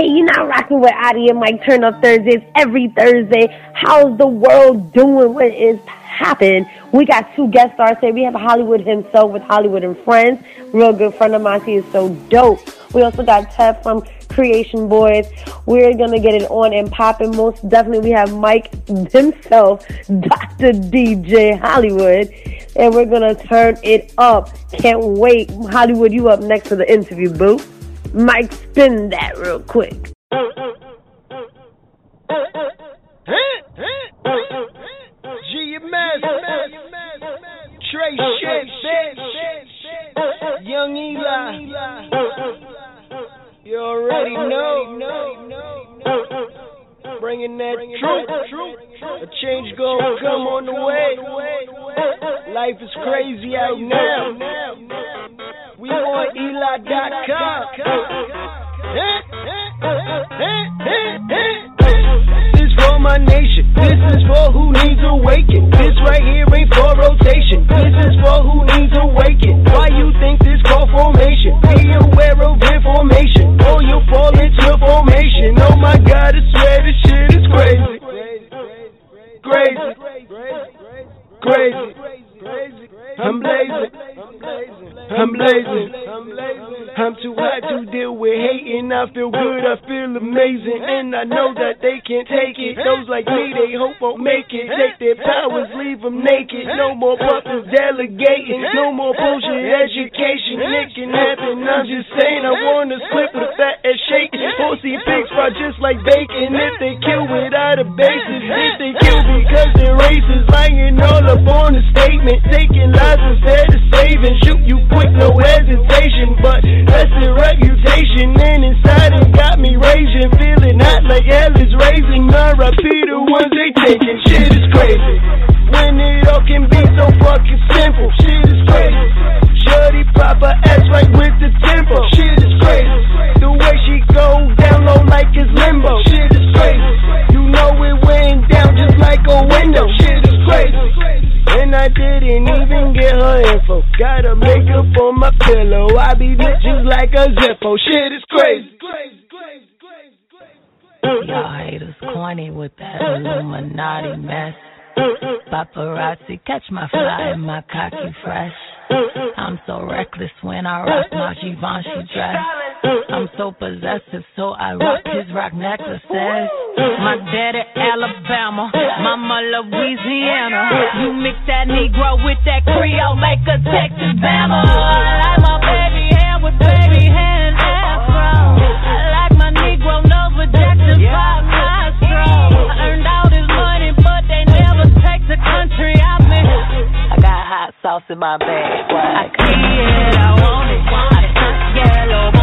Hey, you're not rocking with Ari and Mike Turn Up Thursdays every Thursday. How's the world doing? What is happening? We got two guest stars today. We have Holliewood himself with Holliewood and Friends. Real good friend of mine. He is so dope. We also got Tev from Creation Boys. We're gonna get it on and popping. Most definitely, we have Mike himself, Dr. DJ Hollywood, and we're gonna turn it up. Can't wait. Holliewood, you up next for the interview, boo. Mike, spin that real quick. GMS, Trey Shit, Young Eli. You already know. Bringing that truth. A change gonna come on the way. Life is crazy out now. We on Eli.com. My nation. This is for who needs awakening. This right here ain't for rotation. This is for who needs awakening. Why you think this call formation? Be aware of information. Or you'll fall into formation. Oh my God, I swear this shit is crazy. crazy. Crazy. Crazy. I'm blazing. I'm blazing. I'm too hot to deal with hating. I feel good, I feel amazing. And I know that they can't take it. Those like me, they hope won't make it. Take their powers, leave them naked. No more puppets delegating. No more bullshit education. It can happen. I'm just saying, I wanna split with a fat ass shake. Pussy pigs fry just like bacon. If they kill without a basis, if they kill because they're racist, lying all up on the statement. Taking lives instead of saving. Shoot you quick, no hesitation. But that's the reputation. And inside it got me raging. Feeling hot like hell is raising. R.I.P. the ones they taking. Shit is crazy. When it all can be so fucking simple. Shit is crazy. Shorty her ass right with the tempo. Shit is crazy. The way she go down low like it's limbo. Shit is crazy. You know it went down just like a window. Shit I didn't even get her info. Gotta make up on my pillow. I be just like a Zippo. Shit is crazy. Y'all haters corny with that Illuminati mess. Paparazzi catch my fly and my cocky fresh. I'm so reckless when I rock my Givenchy dress. I'm so possessive, so I rock his rock necklaces. My daddy Alabama, mama Louisiana. You mix that Negro with that Creole, make a Texas Bama. I like my baby hair with baby hair and afro. I like my Negro nose with Jackson Five nostrils. I earned all this money, but they never take the country out me. I got hot sauce in my bag. I see it, I want it. I yellow,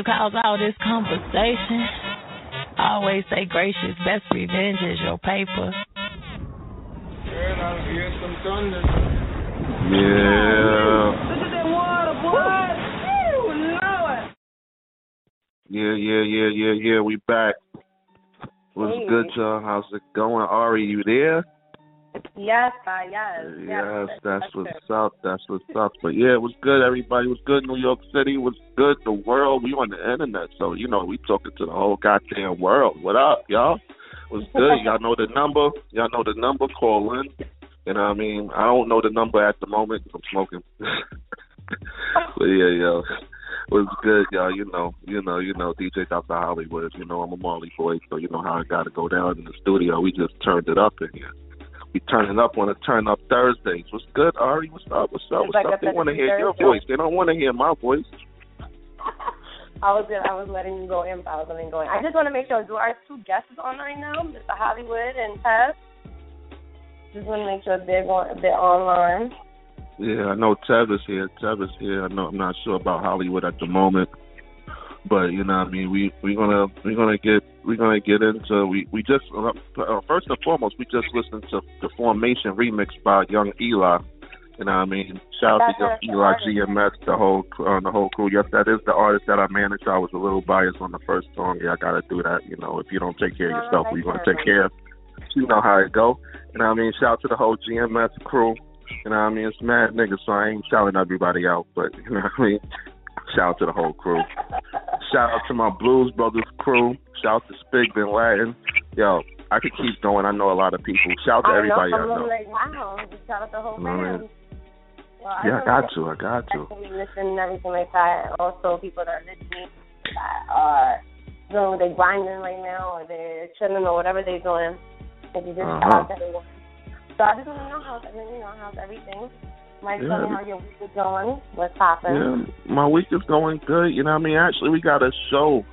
you cause all this conversation. Always say gracious, best revenge is your paper. Yeah. Yeah, yeah, yeah, yeah, yeah. We back. What's Hey. good, y'all? How's it going? Ari, you there? Yes, uh, yes. Yes, that's what's up. That's what's up. But yeah, it was good, everybody. It was good, New York City. It was good, the world. We on the internet, so you know we talking to the whole goddamn world. What up, y'all? It was good. Y'all know the number. Y'all know the number. Call in. You know what I mean? I don't know the number at the moment 'cause I'm smoking. but yeah, yo. It was good, y'all. You know, you know, you know, DJ Dr. Hollywood. You know, I'm a Marley boy, so you know how I got to go down in the studio. We just turned it up in here. We turning up on a turn up Thursdays. What's good, Ari? What's up? What's up? What's like up? They want to hear your voice. They don't want to hear my voice. I was gonna, I was letting you go in, but I was letting you go in. I just want to make sure. Do our two guests on right now, Mr. Holliewood and Tev? Just want to make sure they're going, they're online. Yeah, I know Tev is here. Tev is here. I know I'm not sure about Holliewood at the moment, but you know, what I mean, we we're gonna we're gonna get we're gonna get into we we just uh, uh, first and foremost we just listened to the Formation remix by Young Eli. You know, what I mean, shout out to Young Eli. GMS, the whole uh, the whole crew. Yes, that is the artist that I managed. I was a little biased on the first song. Yeah, I gotta do that. You know, if you don't take care of yourself, we're gonna take care of. You know how it go. You know what I mean? Shout out to the whole GMS crew. You know what I mean? It's mad niggas, so I ain't shouting everybody out, but you know what I mean? Shout out to the whole crew. Shout out to my Blues Brothers crew. Shout out to Spig Bin Latin. Yo, I could keep going. I know a lot of people. Shout out to I everybody know. I know. like, wow. Shout out to the whole You know I fam. Well, Yeah, I got to. I got to. listen and everything like that. Also, people that are listening that are doing they grinding right now or they're chilling or whatever they're doing. If you just Uh-huh. shout out to everyone. So I just want to know how's everything, you know, how's everything. Mike, Yeah, tell me how your week is going. What's popping? Yeah, my week is going good. You know what I mean? Actually, we got a show.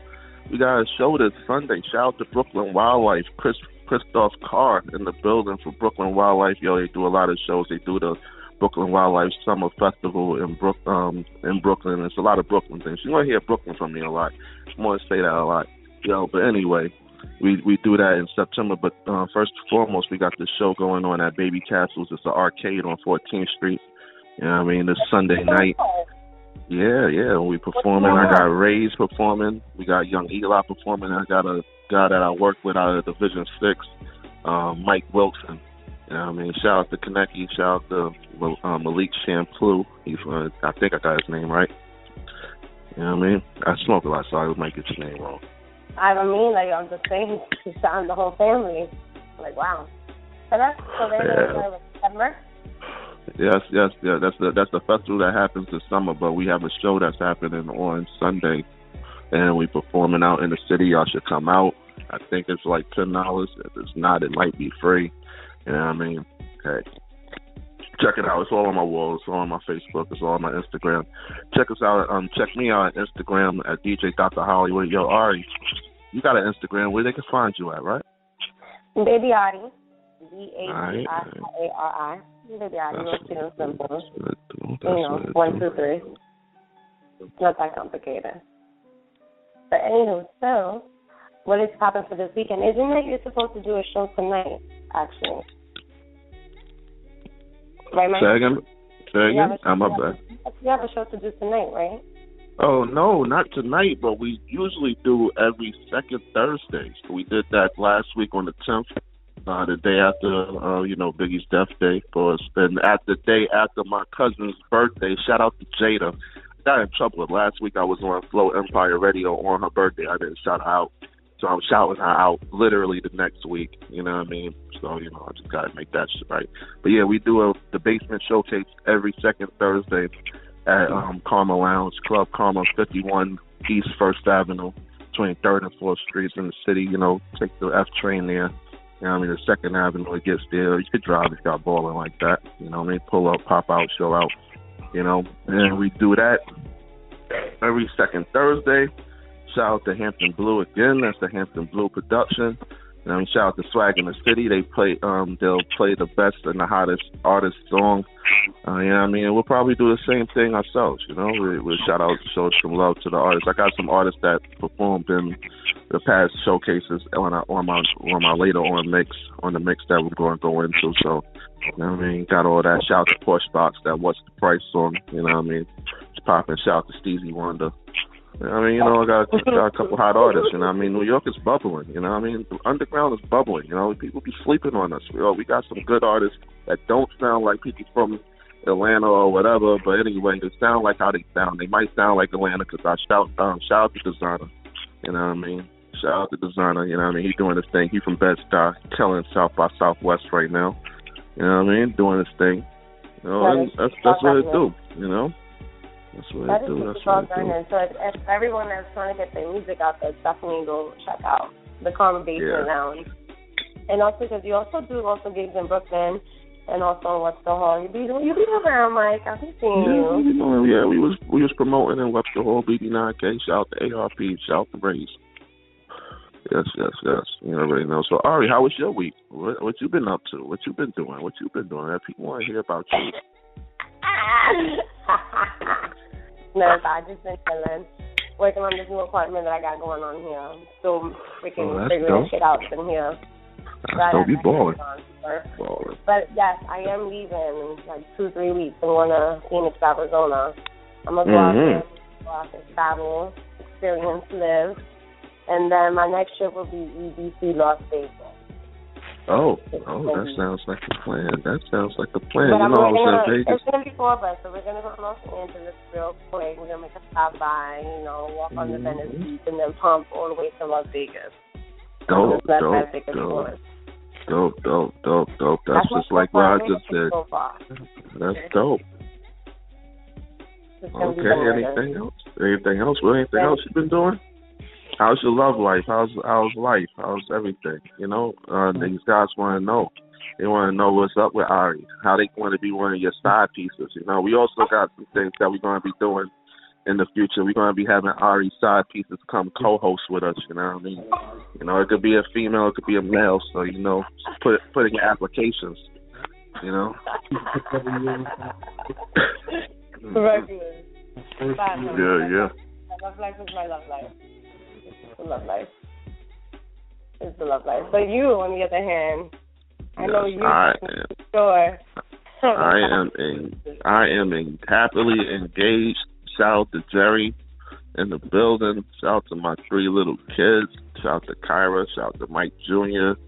We got a show this Sunday. Shout out to Brooklyn Wildlife. Chris Christoph Carr in the building for Brooklyn Wildlife. Yo, they do a lot of shows. They do the Brooklyn Wildlife Summer Festival in Brook um in Brooklyn. It's a lot of Brooklyn things. You're gonna hear Brooklyn from me a lot. I'm gonna say that a lot. Yo, but anyway, we we do that in September. But uh, first and foremost, we got this show going on at Babycastles. It's an arcade on 14th Street. You know what I mean? This Sunday night. Yeah, yeah. We performing. I got Ray's performing. We got Young Eli performing. I got a guy that I work with out of Division Six, um, Mike Wilson. You know what I mean? Shout out to Kaneki. Shout out to uh, Malik Shampoo. He's uh, I think I got his name right. You know what I mean? I smoke a lot, so I might get your name wrong. I don't mean like I'm just saying you sound the whole family. Like wow. So that's so they're Yeah. September. Yes, yes, yeah. That's the that's the festival that happens this summer, but we have a show that's happening on Sunday, and we performing out in the city. Y'all should come out. I think it's like ten dollars. If it's not, it might be free. You know what I mean? Okay. Check it out. It's all on my wall. It's all on my Facebook. It's all on my Instagram. Check us out. Um, check me out on Instagram at DJ Dr. Hollywood. Yo, Ari, you got an Instagram where they can find you at, right? Baby Ari. B A B I A R I. Baby Ari, real cute and simple. That's what it do. That's you know, one, do. two, three. Not that complicated. But anywho, so what is popping for this weekend? Isn't it you're supposed to do a show tonight, actually? Right, Mike? Say again. Say again. a- I'm up there. a- You have a show to do tonight, right? Oh no, not tonight, but we usually do every second Thursday. So we did that last week on the tenth, uh, the day after uh, you know, Biggie's death day for us. And at the day after my cousin's birthday, shout out to Jada. I got in trouble last week I was on Flow Empire Radio on her birthday. I didn't shout her out. So I'm shouting her out literally the next week. You know what I mean? So, you know, I just gotta make that shit right. But yeah, we do a the basement showcase every second Thursday at um, Karma Lounge, Club Karma, 51 East First Avenue, between Third and Fourth Streets in the city. You know, take the F train there. You know, what I mean, the Second Avenue it gets there. You could drive if you're balling like that. You know, what I mean, pull up, pop out, show out. You know, and we do that every second Thursday. Shout out to Hampton Blue again. That's the Hampton Blue production. Know, shout out to Swag in the City. They play um they'll play the best and the hottest artist song. Uh, you know what I mean? We'll probably do the same thing ourselves, you know. We we'll shout out show some love to the artists. I got some artists that performed in the past showcases on our, on my on my later on mix on the mix that we're going to go into. So, you know what I mean? Got all that. Shout out to Porsche Box, that What's the Price song. You know what I mean? It's popping. Shout out to Steezy Wonder. I mean, you know, I got, got a couple hot artists. You know, I mean, New York is bubbling. You know, I mean, the underground is bubbling. You know, people be sleeping on us. We, oh, we got some good artists that don't sound like people from Atlanta or whatever. But anyway, they sound like how they sound. They might sound like Atlanta because I shout um, shout out to Desiigner. You know what I mean? Shout out to Desiigner. You know what I mean? He's doing his thing. He's from Bed Stuy, killing South by Southwest right now. You know what I mean? Doing his thing. You know, and that's that's what it do. You know. That's what that I do. That's what I do. So if, if everyone that's trying to get their music out there, definitely go check out the Karma Basement yeah. Lounge. And also because you also do also gigs in Brooklyn and also Webster Hall. You be you be around, Mike. I've been seeing yeah, you. know, yeah, we was we was promoting in Webster Hall, BD9K. Shout out to ARP. Shout out to. Yes, yes, yes. You already know. So Ari, how was your week? What what you been up to? What you been doing? What you been doing? People want to hear about you. no, I just been chilling, working on this new apartment that I got going on here. Still freaking oh, figuring dope. shit out from here. That's dope. You balling. balling. But yes, I am leaving in like two, three weeks. I'm going to Phoenix, Arizona. I'm gonna go mm-hmm. out there, go out there, travel, experience, live, and then my next trip will be EDC Las Vegas. Oh, oh, that sounds like a plan. That sounds like a plan. But you I'm know, I was gonna, in Vegas. It's gonna be four of us, so we're gonna go to Los Angeles real quick. We're gonna make a stop by, you know, walk on the Venice Mhm. Beach, and then pump all the way to Las Vegas. Dope, That's dope, Vegas dope, dope, dope, dope, dope. That's my just like so just did. So. That's dope. It's gonna be Okay, anything else? Anything else? What anything else you've been doing? How's your love life? How's how's life? How's everything? You know, uh, these guys want to know. They want to know what's up with Ari. How they want to be one of your side pieces. You know, we also got some things that we're going to be doing in the future. We're going to be having Ari side pieces come co-host with us. You know what I mean? You know, it could be a female, it could be a male. So you know, put put in your applications. You know. Regular. Yeah, yeah. My love life is my love life. The love life. It's the love life. But you, on the other hand, I know you I am. sure. I am in, I am in happily engaged. Shout out to Jerry in the building. Shout out to my three little kids. Shout out to Kyra. Shout out to Mike Jr.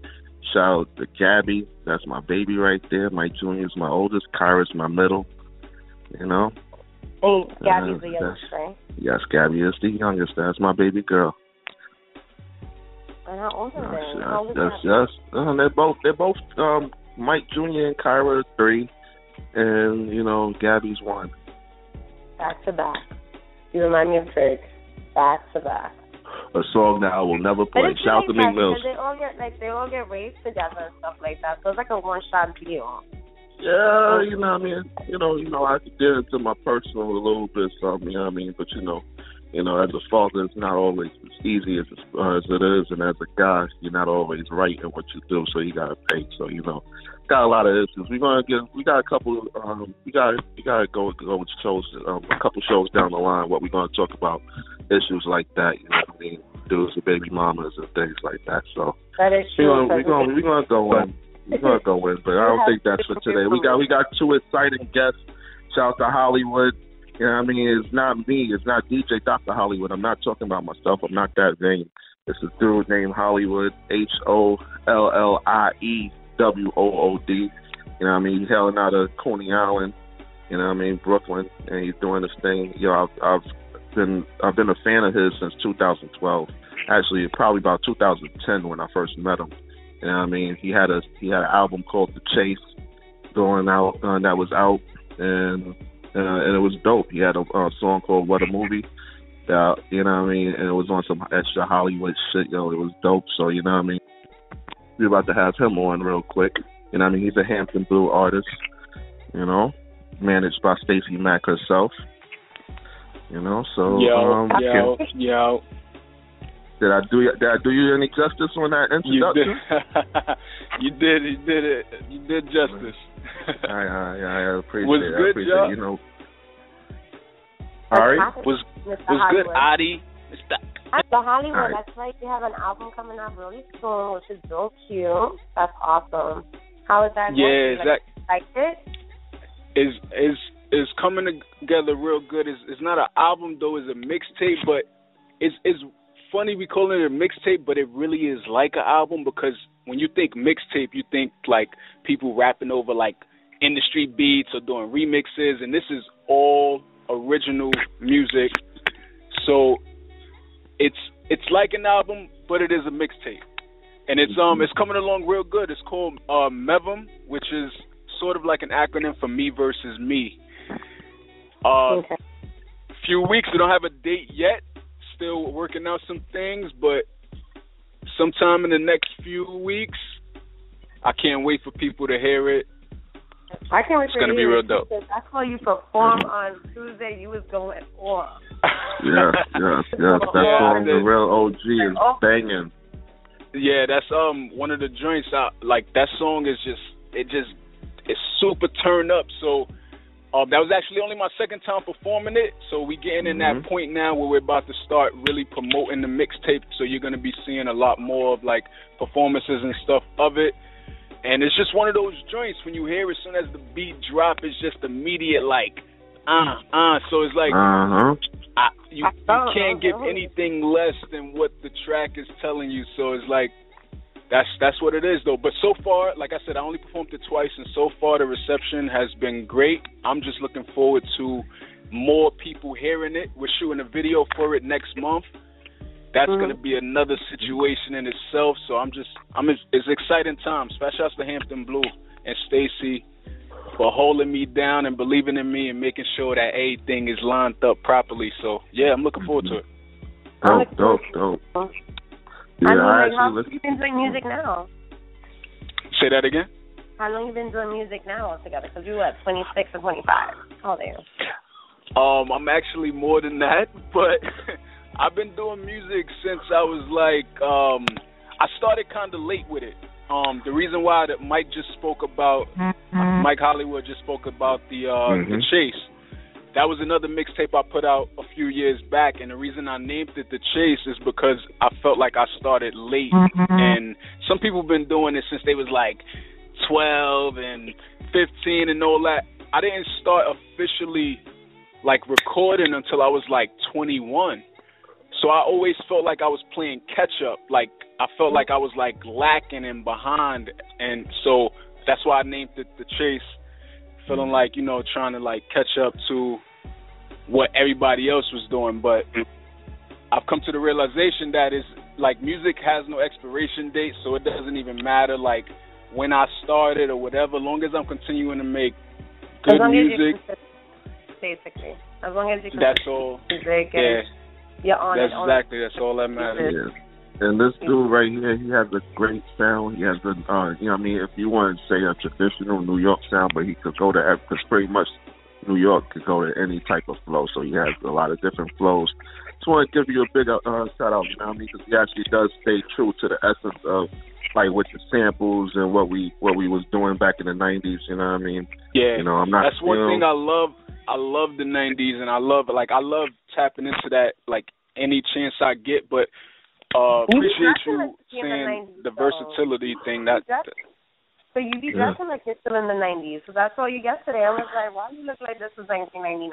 Shout out to Gabby. That's my baby right there. Mike Jr. is my oldest. Kyra's my middle. You know? And Gabby's Uh, the youngest, right? Yes, Gabby is the youngest. That's my baby girl. And how old are Yes, they? How yes, is yes. Uh, they're both they're both um Mike Jr. and Kyra are three, and you know Gabby's one. Back to back. You remind me of Drake. Back to back. A song that I will never play. Shout out to Meek Mills. They all get like they all get raised together and stuff like that. So it's like a one shot deal. Yeah, you know what I mean. You know, you know, I could get into my personal a little bit, something. You know what I mean. But you know, you know, as a father, it's not always as easy as uh, as it is, and as a guy, you're not always right in what you do. So you gotta pay. So you know, got a lot of issues. We're gonna get. We got a couple. Um, we got. We gotta go go with shows. Um, a couple shows down the line. What we're gonna talk about issues like that. You know what I mean? Dudes with baby mamas and things like that. So That is we're true. gonna we're gonna we're gonna go in. We're gonna go in, but I don't think that's for today. We got we got two exciting guests. Shout out to Holliewood. You know what I mean? It's not me. It's not DJ Dr. Hollywood. I'm not talking about myself. I'm not that vain. It's a dude named Holliewood. H O L L I E W O O D. You know what I mean? He's hailing out of Coney Island. You know what I mean? Brooklyn, and he's doing this thing. You know, I've, I've been I've been a fan of his since 2012. Actually, probably about 2010 when I first met him. You know what I mean? He had a he had an album called The Chase going out uh, that was out and uh, and it was dope. He had a uh, song called What a Movie. That you know what I mean, and it was on some extra Hollywood shit, yo. It was dope. So you know what I mean. We're about to have him on real quick. You know what I mean? He's a Hampton Blue artist. You know, managed by Stacey Mack herself. You know, so Yo, um, yo, yo. Did I do did I do you any justice on that introduction? You did. you did. You did it. You did justice. I, I, I appreciate was it. good, I appreciate Joe? it. You know. All right. Was was Hollywood. good, Ari. Mr. Mr. Holliewood, All right. that's right. You have an album coming out really soon, which is real cute. That's awesome. How is that? Yeah, going? Zach Like it? is is is coming together real good. It's it's not an album though. It's a mixtape, but it's it's funny we call it a mixtape, but it really is like an album because when you think mixtape, you think like people rapping over like industry beats or doing remixes, and this is all original music. So it's it's like an album, but it is a mixtape, and it's um it's coming along real good. It's called uh, MEVM, which is sort of like an acronym for Me versus Me. Uh, Okay. few weeks. We don't have a date yet. Still working out some things, but sometime in the next few weeks, I can't wait for people to hear it. I can't wait It's for gonna you be real dope. I saw you perform on Tuesday. You was going off. Yes, yes, yes. That Yeah, song, the the- real OG, is Oh. banging. Yeah, that's um one of the joints. I, like that song is just it just it's super turned up. So um that was actually only my second time performing it. So we getting in Mhm. that point now where we're about to start really promoting the mixtape. So you're gonna be seeing a lot more of like performances and stuff of it. And it's just one of those joints when you hear as soon as the beat drop, it's just immediate like uh uh. So it's like Uh huh. I, you, you can't give anything less than what the track is telling you. So it's like that's that's what it is though. But so far, like I said, I only performed it twice, and so far the reception has been great. I'm just looking forward to more people hearing it. We're shooting a video for it next month. That's Mhm. going to be another situation in itself. So I'm just I'm it's, it's exciting times. Special outs to Hampton Blue and Stacy for holding me down and believing in me and making sure that everything is lined up properly. So yeah, I'm looking forward to it. Dope, dope, dope. Yeah, I mean, I like, how long listen. you been doing music now? Say that again. How long you been doing music now altogether? Because you what, 26 or 25? How old are you? Um, I'm actually more than that, but I've been doing music since I was like, um, I started kind of late with it. Um, the reason why that Mike just spoke about, Mike Hollywood just spoke about the uh, the Mhm. Chase. That was another mixtape I put out a few years back, and the reason I named it the Chase is because I felt like I started late, mm-hmm. and some people have been doing it since they was like 12 and 15 and all that. I didn't start officially like recording until I was like 21. So I always felt like I was playing catch up. Like I felt like I was like lacking and behind, and so that's why I named it the Chase. Feeling like you know trying to like catch up to what everybody else was doing, but I've come to the realization that is like music has no expiration date, so it doesn't even matter like when I started or whatever. As long as I'm continuing to make good long music, as you consist- basically. As long as you can that's all. music Yeah, you're on that's it. on exactly that's all that matters. Yeah. And this dude right here, he has a great sound. He has a, uh, you know, what I mean, if you want to say a traditional New York sound, but he could go to, because pretty much New York could go to any type of flow. So he has a lot of different flows. Just want to give you a big uh, shout out, you know what I mean, because he actually does stay true to the essence of like with the samples and what we what we was doing back in the '90s. You know what I mean? Yeah, You know, I'm not. that's one you know, thing I love. I love the '90s, and I love like I love tapping into that like any chance I get. But uh appreciate you like the saying 90s the though. versatility thing. That That's- So you be Yeah. like you're still in the 90s. So that's all you yesterday. I was like, why do you look like this was 1999?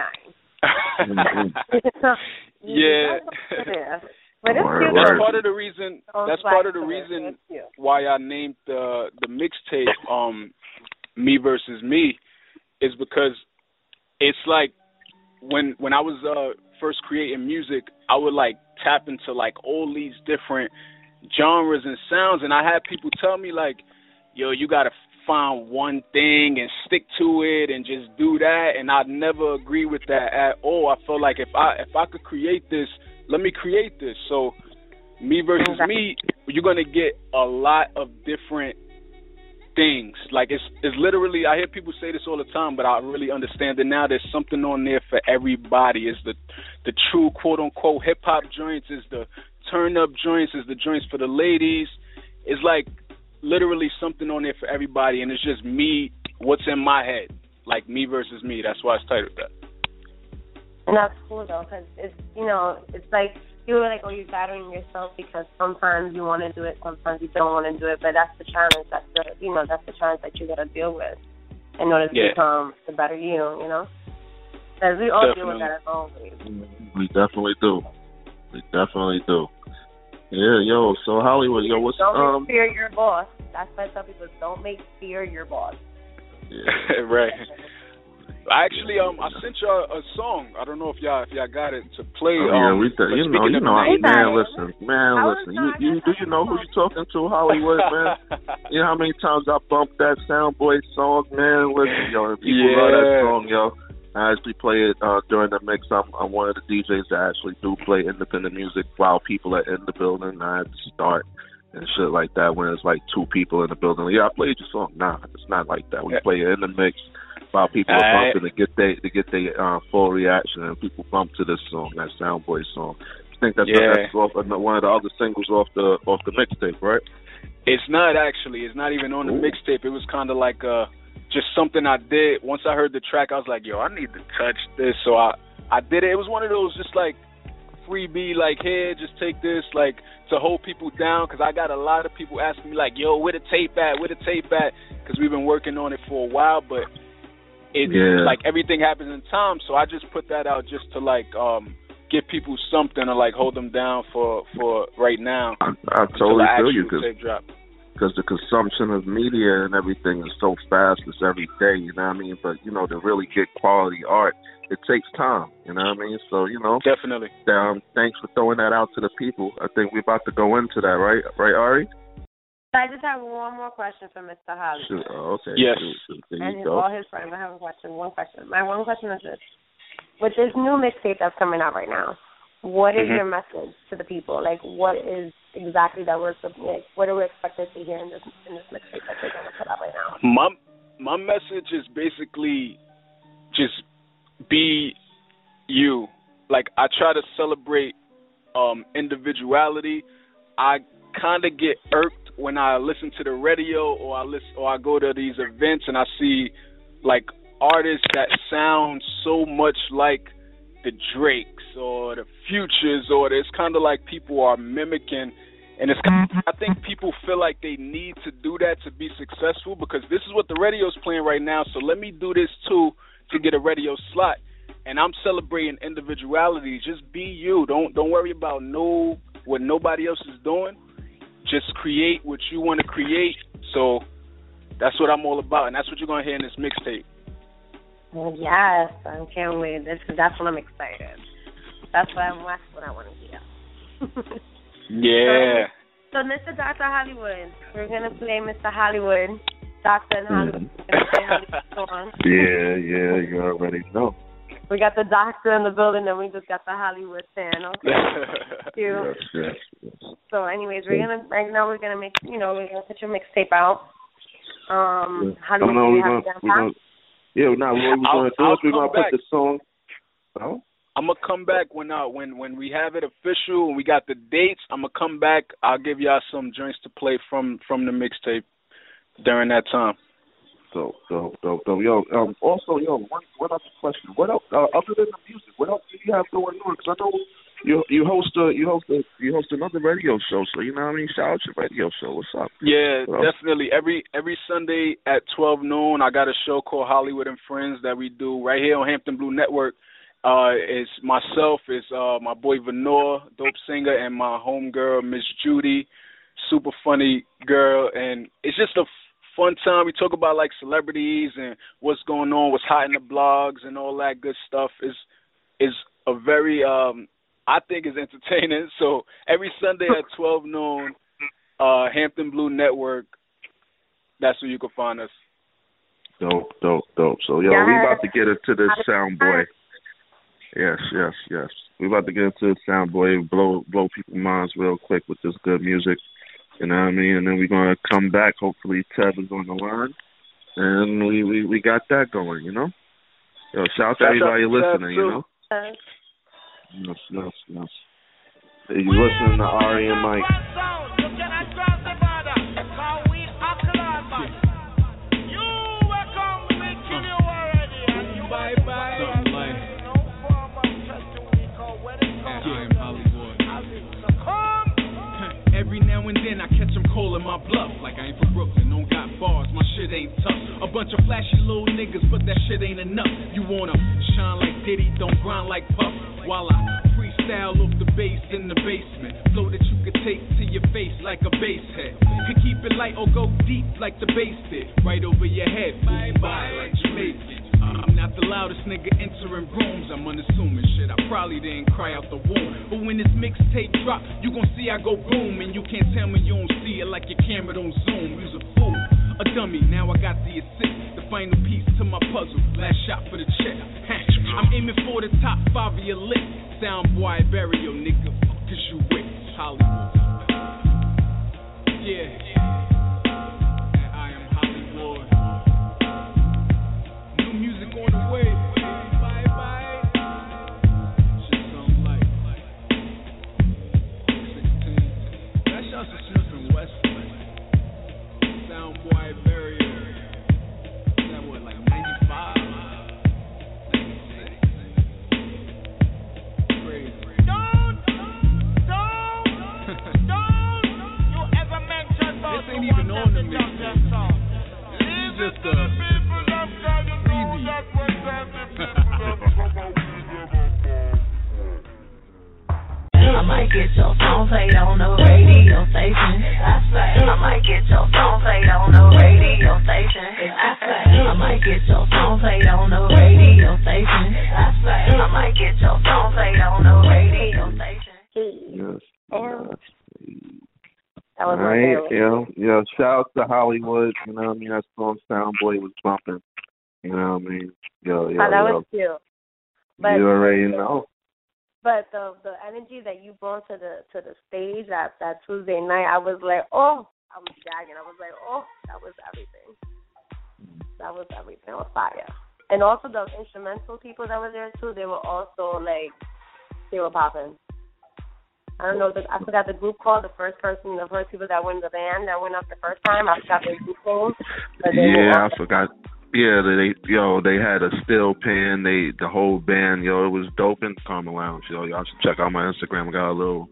You yeah. dressing like this. But it's cute. That's part of the reason. That's part of the reason why I named the the mixtape um me versus me is because it's like when when I was uh first creating music, I would like tap into like all these different genres and sounds and I had people tell me like, yo, you gotta find one thing and stick to it and just do that and I never agree with that at all. I feel like if I if I could create this, let me create this. So me versus me, you're gonna get a lot of different things. Like it's it's literally I hear people say this all the time, but I really understand it now. There's something on there for everybody. It's the the true quote unquote hip hop joints, is the turn up joints, is the joints for the ladies. It's like literally something on there for everybody, and it's just me, what's in my head, like me versus me. That's why it's titled that. And that's cool though, because it's you know it's like people are like, oh, you're battering yourself because sometimes you want to do it, sometimes you don't want to do it, but that's the challenge. That's the you know that's the challenge that you got to deal with in order to Yeah. become the better you. You know, because we all deal with that as always. We definitely do. We definitely do. Yeah, yo. So Holliewood, yo, what's Don't um? make fear your boss. That's why I tell people don't make fear your boss. Yeah. right. I actually um I sent y'all a song. I don't know if y'all if y'all got it to play. Oh, yeah, um, we but th- you know, you of know, names- man. Listen, man, I listen. You, you do you know who you talking to, Holliewood, man? You know how many times I bumped that Soundboy song, man? Listen, yo, if people love that song, yo. I actually play it uh, during the mix. I'm, I'm one of the DJs that actually do play independent music while people are in the building. I had to start and shit like that when it's like two people in the building. Yeah, I played your song. Nah, it's not like that. We Yeah. play it in the mix while people are bumping to get they to get their uh, full reaction, and people bump to this song, that Soundboy song. I think that's, Yeah. that's off one of the other singles off the off the mixtape, right? It's not actually. It's not even on the mixtape. It was kind of like uh just something I did. Once I heard the track, I was like, yo, I need to touch this. So I I did it. It was one of those just like freebie, like, here, just take this, like to hold people down. Because I got a lot of people asking me like, yo, where the tape at? Where the tape at? Because we've been working on it for a while, but it's Yeah. like everything happens in time. So I just put that out just to like um give people something to like hold them down for for right now. I, I totally feel you because because the consumption of media and everything is so fast. It's every day, you know what I mean? But you know, to really get quality art, it takes time. You know what I mean? So you know, Definitely. um, thanks for throwing that out to the people. I think we're about to go into that, right? Right, Ari? I just have one more question for Mr. Holly. Shoot. Oh, okay. Yes. Shoot, shoot. There and his, all his friends. I have a question. One question. My one question is this: With this new mixtape that's coming out right now, what is Mhm. your message to the people? Like, what is exactly that we're sup- like? What are we expected to hear in this in this mixtape that they're gonna put out right now? My my message is basically just be you. Like I try to celebrate um individuality. I kind of get irked when I listen to the radio or I listen or I go to these events and I see like artists that sound so much like the Drakes or the Futures or it's kind of like people are mimicking and it's kind I think people feel like they need to do that to be successful because this is what the radio's playing right now. So let me do this too to get a radio slot. And I'm celebrating individuality. Just be you. Don't don't worry about no what nobody else is doing. Just create what you want to create. So that's what I'm all about, and that's what you're gonna hear in this mixtape. Well, yes, I can't wait. This, that's what I'm excited. That's what I'm. That's what I want to hear. Yeah. So, Mr. Doctor Hollywood, we're gonna play Mr. Holliewood, Doctor and Hollywood. Play Holliewood song. Yeah, yeah, you already know. We got the doctor in the building, and we just got the Hollywood fan. Okay. Cute. Yes, yes, yes. So, anyways, we're gonna right now we're gonna make you know we're gonna put your mixtape out. Um, Yeah. Holliewood, I know do we're gonna, have we're down gonna, yeah, now what we're I'll- gonna do I'll is we're gonna back. put the song. Oh, I'm gonna come back when uh when when we have it official and we got the dates. I'm gonna come back. I'll give y'all some joints to play from from the mixtape during that time. Dope, dope, dope, dope. Yo, um, also, yo, one, one other question. What else, uh, other than the music, what else do you have going on? Because I know you you host a you host a you host another radio show. So you know what I mean. Shout out your radio show. What's up? Yeah, What definitely. Every every Sunday at twelve noon, I got a show called Holliewood and Friends that we do right here on Hampton Blue Network. Uh, it's myself, it's uh my boy Venor, dope singer, and my homegirl Miss Judy, super funny girl, and it's just a fun time. We talk about like celebrities and what's going on, what's hot in the blogs, and all that good stuff. is is a very um I think is entertaining. So every Sunday at twelve noon, uh Hampton Blue Network. That's where you can find us. Dope, dope, dope. So yo, we Yes. about to get into this sound boy. Yes, yes, yes. We about to get into the sound boy, blow blow people's minds real quick with this good music. You know what I mean? And then we're gonna come back. Hopefully Tev is on the line. And we, we, we got that going, you know? Yo, shout out to Shout out everybody to listening, you know? Yes, yes, yes. You listening to Ari and Mike. And then I catch them calling my bluff. Like I ain't from Brooklyn, don't got bars, my shit ain't tough. A bunch of flashy little niggas, but that shit ain't enough. You wanna shine like Diddy, don't grind like Puff. While I freestyle off the bass in the basement. Flow that you could take to your face like a bass head. Could keep it light or go deep like the bass did. Right over your head, bye bye like Jamaican. I'm not the loudest nigga entering rooms. I'm unassuming shit. I probably didn't cry out the womb. But when this mixtape drop, you gon' see I go boom. And you can't tell me you don't see it like your camera don't zoom. You's a fool, a dummy. Now I got the assist, the final piece to my puzzle. Last shot for the check. I'm aiming for the top five of your list. Sound boy, bury your nigga. Fuck is you with Holliewood. Yeah. Was bumping. You know what I mean? Yo, yo, Oh, that yo. was cute. But you already know. but the the energy that you brought to the to the stage that that Tuesday night, I was like, oh, I was gagging. I was like, oh, that was everything. That was everything. Was fire. And also the instrumental people that were there too, they were also like, they were popping. I don't know. The, I forgot the group called. The first person, the first people that went in the band that went up the first time. I forgot their group name. But they were Yeah, I forgot. Yeah, they yo, they had a steel pan. They the whole band, yo, it was dope in Karma Lounge. Yo, y'all should check out my Instagram. I got a little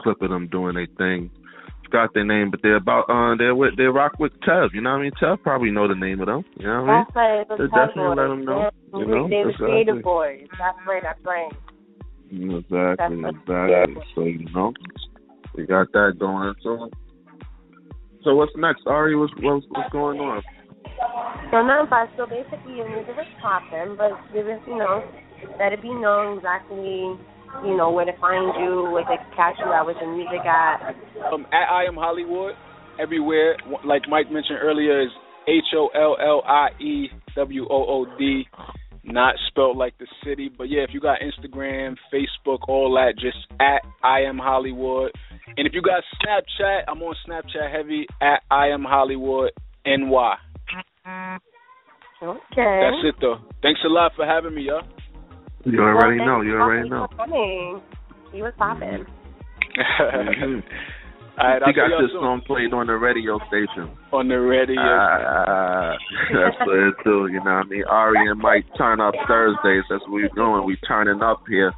clip of them doing their thing. Forgot their name, but they're about uh they're with they rock with Tev. You know what I mean? Tev probably know the name of them. You know what I mean? That's right. They definitely let them know, Yeah, you know, they were exactly. creative boys. That's right. That's right. Exactly, exactly. So you know, we got that going. So, so what's next, Ari? What's what's, what's going on? So now, but so basically, your music is popping, but give it, you know, let it be known exactly, you know, where to find you, where to catch you at, where your music at. Um, at I am Holliewood everywhere. Like Mike mentioned earlier, is H O L L I E W O O D, not spelled like the city. But yeah, if you got Instagram, Facebook, all that, just at I am Holliewood. And if you got Snapchat, I'm on Snapchat heavy at I am Holliewood NY. Okay. That's it though. Thanks a lot for having me, y'all. You already Well, know. You already for know. coming. He was popping. All right, I'll He got this soon. song played on the radio station. on the radio. Ah, that's what it do. You know what I mean? Ari and Mike turn up Thursdays. That's what we're doing. We turning up here.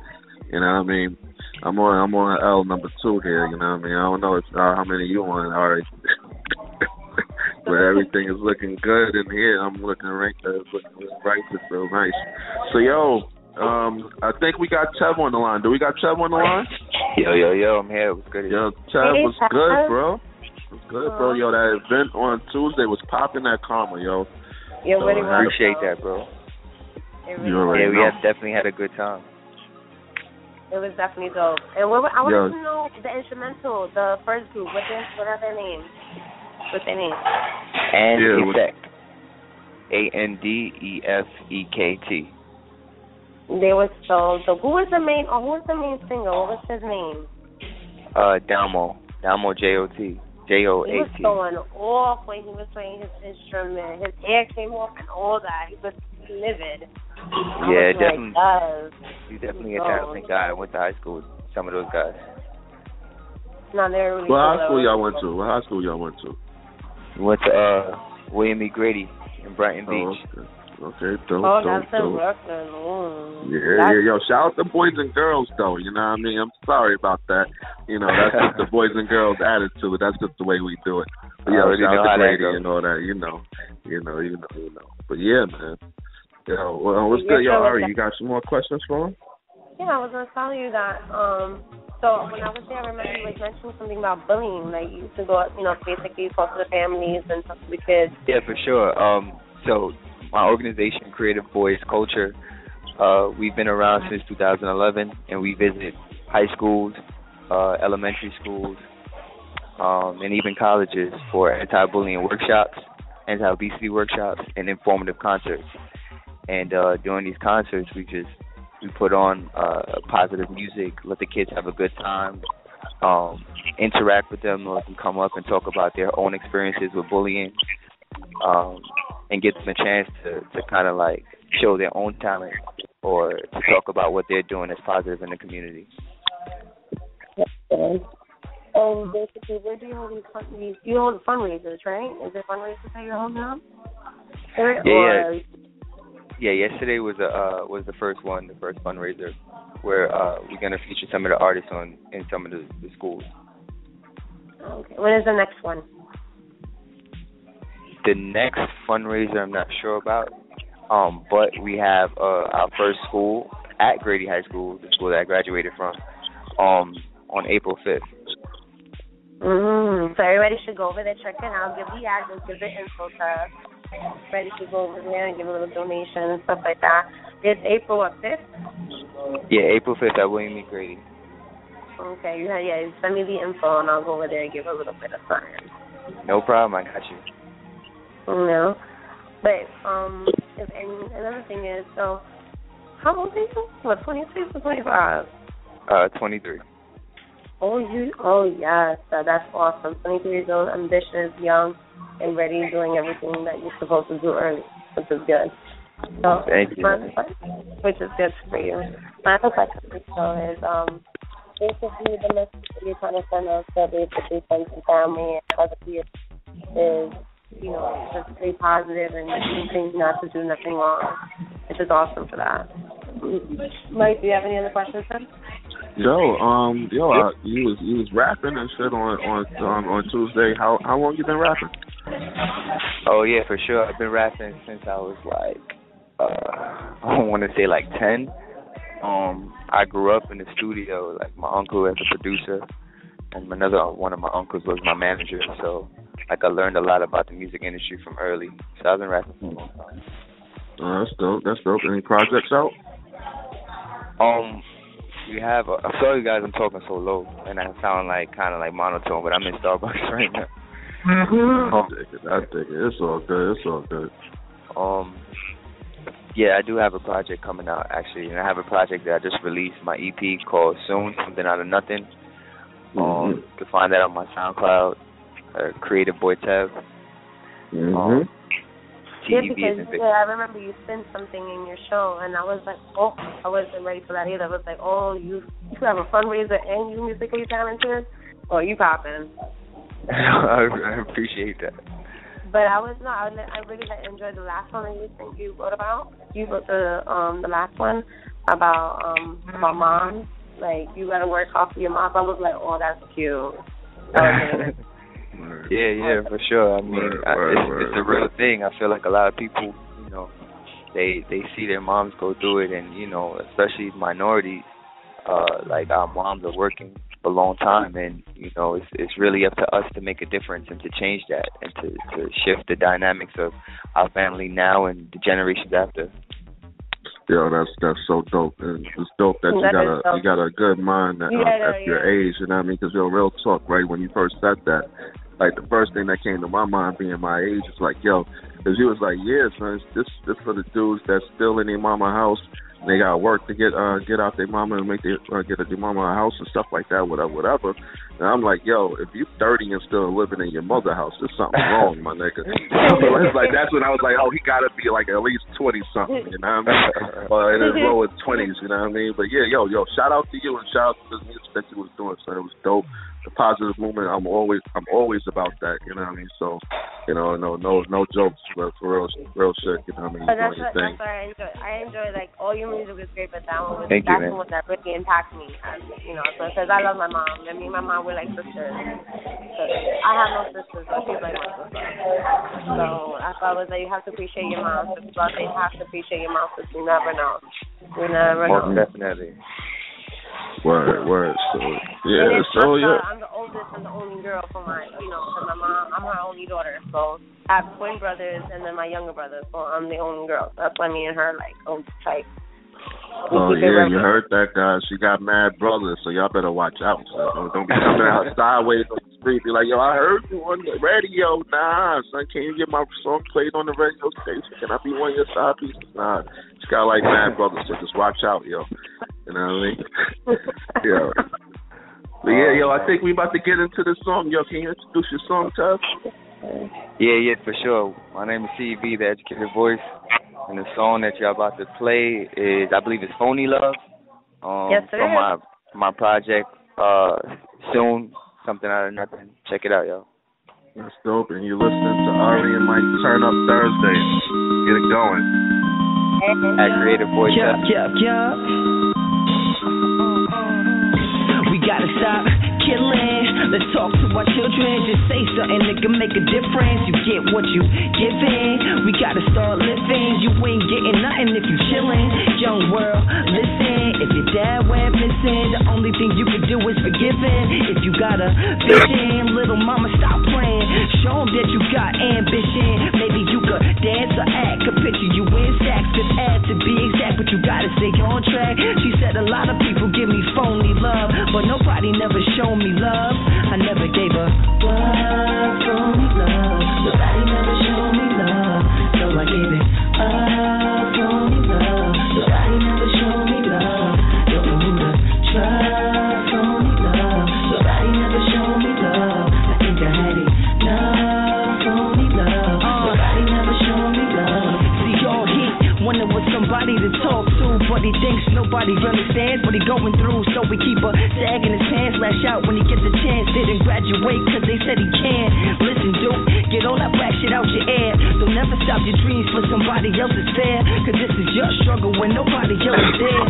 You know what I mean? I'm on. I'm on L number two here. You know what I mean? I don't know if uh, how many you on, Ari. but everything is looking good in here. I'm looking right. Uh, looking right. It's real nice. So yo, um, I think we got Tev on the line. Do we got Tev on the line? Yo, yo, yo, I'm here. What's good? Yo, Tev Hey, was Tev. good, bro. Was good, bro. Yo, that event on Tuesday was popping that karma, yo. You're So, really I well. Appreciate that, bro. It, You really already Yeah, we know. had definitely had a good time. it was definitely dope. And what, I Yo. wanted to know the instrumental, the first group. What their, what are their names? What's their name? And Yeah, Effect. A N D E F E K T. They were so. So who was the main? Or who was the main singer? What was his name? Uh, Damo. Damo J O T. J O He was going off when he was playing his instrument. His hair came off and all that. He was livid. I Yeah, was definitely. Like, yes. He's definitely a Oh. talented guy. I went to high school with some of those guys. No, they're really What high school y'all went to? What high school y'all went to? Went to uh William E. Grady in Brighton Oh, Beach. okay. Okay, dope, Oh, dope, that's in dope. Brooklyn. Mm. Yeah, That's- yeah, yo, shout out the boys and girls though, you know what I mean? I'm sorry about that. You know, that's just the boys and girls attitude. That's just the way we do it. But yeah, shout out how to that Grady goes. and all that, you know. You know, you know, you know. But yeah, man. Yo, well, what's good, yo, sure Ari? You got some more questions for him? Yeah, I was gonna tell you that. Um, so when I was there, I remember you like mentioned something about bullying. Like you used to go, you know, basically talk to the families and talk to the kids. Yeah, for sure. Um, so my organization, Creative Boys Culture, uh, we've been around since 2011, and we visit high schools, uh, elementary schools, um, and even colleges for anti-bullying workshops, anti-obesity workshops, and informative concerts. And uh, during these concerts, we just we put on uh, positive music, let the kids have a good time, um, interact with them, let them come up and talk about their own experiences with bullying, um, and get them a chance to to kind of like show their own talent or to talk about what they're doing as positive in the community. And basically, where do you hold these you hold fundraisers, right? Is there fundraisers that you're holding up? Yeah, or, yeah. Yeah, yesterday was a uh, was the first one, the first fundraiser, where uh, we're gonna feature some of the artists on in some of the, the schools. Okay. When is the next one? The next fundraiser, I'm not sure about, um, but we have uh, our first school at Grady High School, the school that I graduated from, um, on April 5th. Mm-hmm. So everybody should go over there, check it out, give the address, give the info to us. Everybody should go over there and give a little donation and stuff like that. It's April what, 5th? Yeah, April 5th at William E. Grady. Okay, yeah, yeah. Send me the info and I'll go over there and give a little bit of something. No problem, I got you. You know, but um, if and another thing is, so how old are you? What, twenty six or twenty five? Uh, 23. Oh, you. Oh, yes. Uh, that's awesome. Twenty three years old, ambitious, young, and ready, doing everything that you're supposed to do early, which is good. So, Thank you. which is good for you. My other question so is um. Basically, the message that you're trying to send us to basically friends and family and other people is, you know, just stay positive and continue not to do nothing wrong, It's just awesome for that. Mike, do you have any other questions, sir? Yo, um, yo, uh, you was you was rapping and shit on on on, on Tuesday. How how long you been rapping? Oh yeah, for sure. I've been rapping since I was like, uh, I don't want to say like 10. Um, I grew up in the studio. Like my uncle as a producer, and another one of my uncles was my manager. So, like I learned a lot about the music industry from early. So I've been rapping for a long time. Uh, that's dope. That's dope. Any projects out? Um, we have. A, I'm sorry, guys. I'm talking so low, and I sound like kind of like monotone, but I'm in Starbucks right now. I dig it. I dig it. It's all good. It's all good. Um, yeah, I do have a project coming out actually, and I have a project that I just released my EP called Soon, something out of nothing. Um, Mhm. you can find that on my SoundCloud, uh, Creative Boy Tev. Mhm. Um, Yeah, because yeah, I remember you spent something in your show, and I was like, oh, I wasn't ready for that either. I was like, oh, you you have a fundraiser and you musically talented, oh, you popping. I I appreciate that. But I was not. I, I really like, enjoyed the last one that you think you wrote about. You wrote the um the last one about um about moms. Like you got to work off of your mom. I was like, oh, that's cute. That was really nice. Word. Yeah, yeah, for sure. I mean, Word, I, word, it's, word, it's a real thing. I feel like a lot of people, you know, they they see their moms go through it, and you know, especially minorities, uh, like our moms are working a long time, and you know, it's it's really up to us to make a difference and to change that and to to shift the dynamics of our family now and the generations after. Yo, that's that's so dope. And it's dope that you got a dope. you got a good mind at, Yeah, uh, at yeah, your age. You know what I mean? Because yo, real talk, right? When you first said that, like the first thing that came to my mind, being my age, is like, yo, because you was like, yeah, son, it's this this for the dudes that's still in their mama house. And they got work to get uh get out their mama and make their uh, get their mama a house and stuff like that, whatever, whatever. And I'm like, yo, if you 30 and still living in your mother house, there's something wrong, my nigga. so it's like that's when I was like, oh, he got to be like at least 20 something, you know what I mean? or in his lower 20s, you know what I mean? But yeah, yo, yo, shout out to you and shout out to the music that you was doing. So it was dope. The positive movement. I'm always I'm always about that. You know what I mean? So you know, no no no jokes, but for real real shit. You know what I mean? But that's Doing what, your thing. that's what I enjoy. I enjoy like all your music is great, but that one was Thank that's man. the one that really impacted me. As, you know, because I love my mom. And me and my mom we're like sisters. I have no sisters, but she's like my sister. So I thought was that you have to appreciate your mom. Out you have to appreciate your mom because you never know. You never know. definitely. Word word. So yeah. So yeah. I'm the oldest and the only girl for my, you know, for my mom. I'm her only daughter. So I have twin brothers and then my younger brother. So I'm the only girl. So that's why me and her like oh tight. Oh yeah, you heard that guy. She got mad brothers, so y'all better watch out. So don't be coming out sideways on the street. Be like, yo, I heard you on the radio. Nah, son, can you get my song played on the radio station? Can I be one of your side pieces? Nah, she got like mad brothers, so just watch out, yo. You know what I mean? yeah. But yeah, yo, I think we about to get into the song. Yo, can you introduce your song us? Yeah, yeah, for sure. My name is CV, the educated voice, and the song that you're about to play is, I believe, it's "Phony Love." Um, Yes, it from my my project, uh, soon, something out of nothing. Check it out, yo. That's dope. And you're listening to Ari and Mike Turn Up Thursday. Get it going. At Creative Voice. Yup, yup, yup. We gotta stop killing. Let's talk to our children. Just say something that can make a difference. You get what you giving. We gotta start living. You ain't getting nothing if you chilling. Young world, listen. If your dad went missing, the only thing you can do is forgive forgiving. If you got a vision, little mama, stop playing. Show Show 'em that you got ambition. Maybe you could dance or act. Could picture you in stacks. Could add to be exact, but you gotta stay on track. She said a lot of people give me phony love, but nobody never showed me love. He going through. So we keep a sag in his pants, lash out when he gets a chance. Didn't graduate cause they said he can't. Listen, dude, get all that whack shit out your air. Don't never stop your dreams for somebody else's fair. Cause this is your struggle when nobody else is there.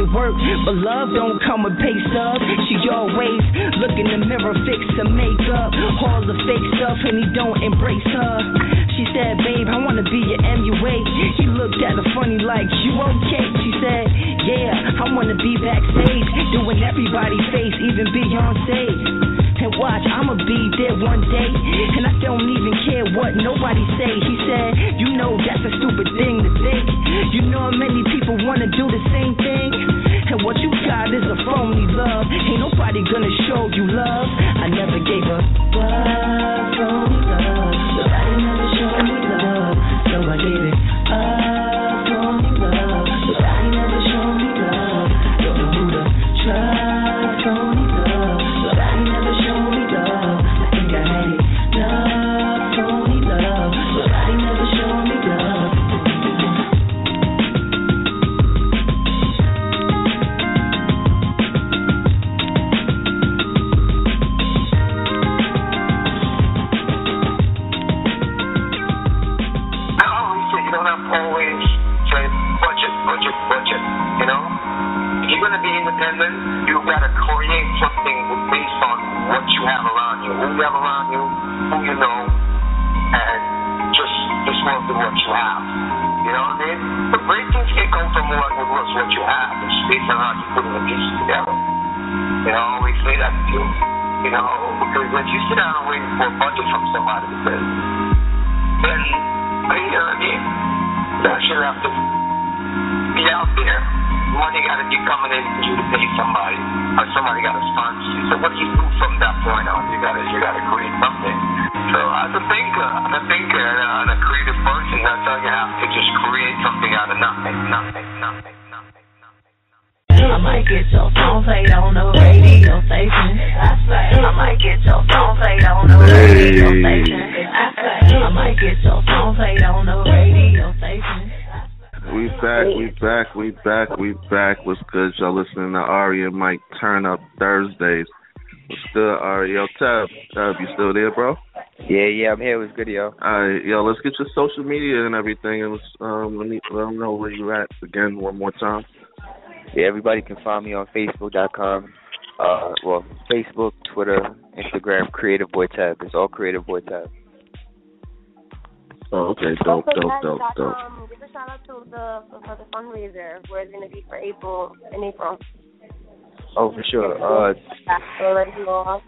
It work, but love don't back, we back, we back. What's good? Y'all listening to Ari and Mike Turn Up Thursdays. What's good, Ari? Yo, Tev, Tev, you still there, bro? Yeah, yeah, I'm here. What's good, yo? Alright, yo, let's get your social media and everything, and um, let me let them know where you at again one more time. Yeah, everybody can find me on Facebook.com. Uh, well, Facebook, Twitter, Instagram, Creative Boy Tev. It's all Creative Boy Tev. Oh, okay, dope, dope, dope, dope. Give a shout out to the for the fundraiser where it's gonna be for April in April. Oh, for sure. Uh, So let you know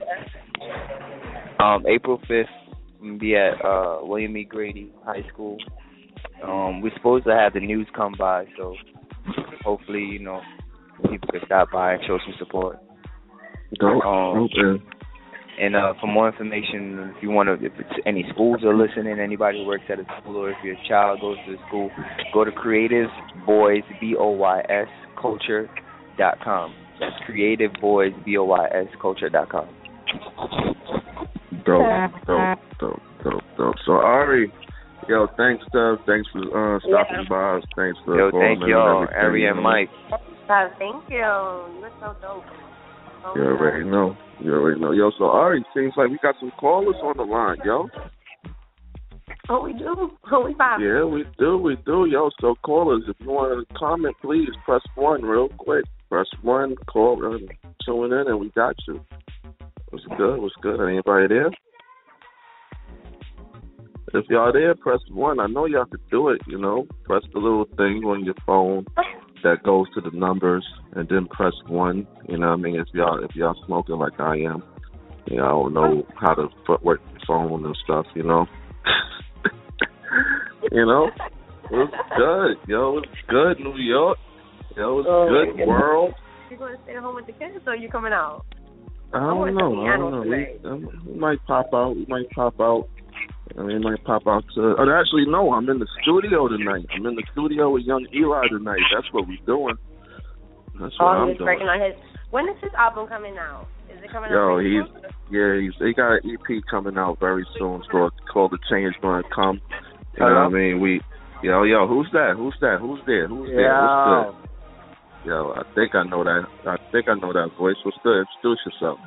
um, April 5th, I'm gonna be at uh, William E. Grady High School. Um, we're supposed to have the news come by, so hopefully, you know, people can stop by and show some support. Dope, Um, okay. And uh, for more information, if you want to, if it's any schools are listening, anybody who works at a school, or if your child goes to the school, go to Creative Boys B O Y S Culture dot com. That's Creative Boys B O Y S Culture dot com. Dope, dope, dope, dope, dope. So Ari, yo, thanks, Steph. Thanks for uh, stopping by. Thanks for Yo, calling thank y'all, and Ari and. Mike. Guys, thank you. You're so dope. So You already know. You already know. Yo, so Ari, seems like we got some callers on the line, yo. Oh, we do. Oh, we five. Yeah, we do, we do, yo. So callers, if you want to comment, please press one real quick. Press one, call, and tune in, and we got you. What's good? What's good? Anybody there? If y'all there, press one. I know y'all could do it. You know, press the little thing on your phone that goes to the numbers, and then press one. You know, what I mean, if y'all if y'all smoking like I am, you know, I don't know how to foot work the phone and stuff. You know, you know, it's good, yo. It's good, New York. Yo, it's Oh, good world. You going to stay at home with the kids, or you coming out? I don't know. I don't know. We, um, we might pop out. We might pop out. I mean, might pop out to. Oh, actually, no. I'm in the studio tonight. I'm in the studio with Young Eli tonight. That's what we're doing. That's what Oh, I'm he's doing. working on his. When is his album coming out? Is it coming Yo, out? pretty he's soon? yeah. He's he got an EP coming out very soon. It's called called The Change Gonna Come. You know what I uh-huh. mean? We. Yo, yo, who's that? Who's that? Who's there? Who's there? What's good? Yo, I think I know that. I think I know that voice. What's good? Introduce yourself.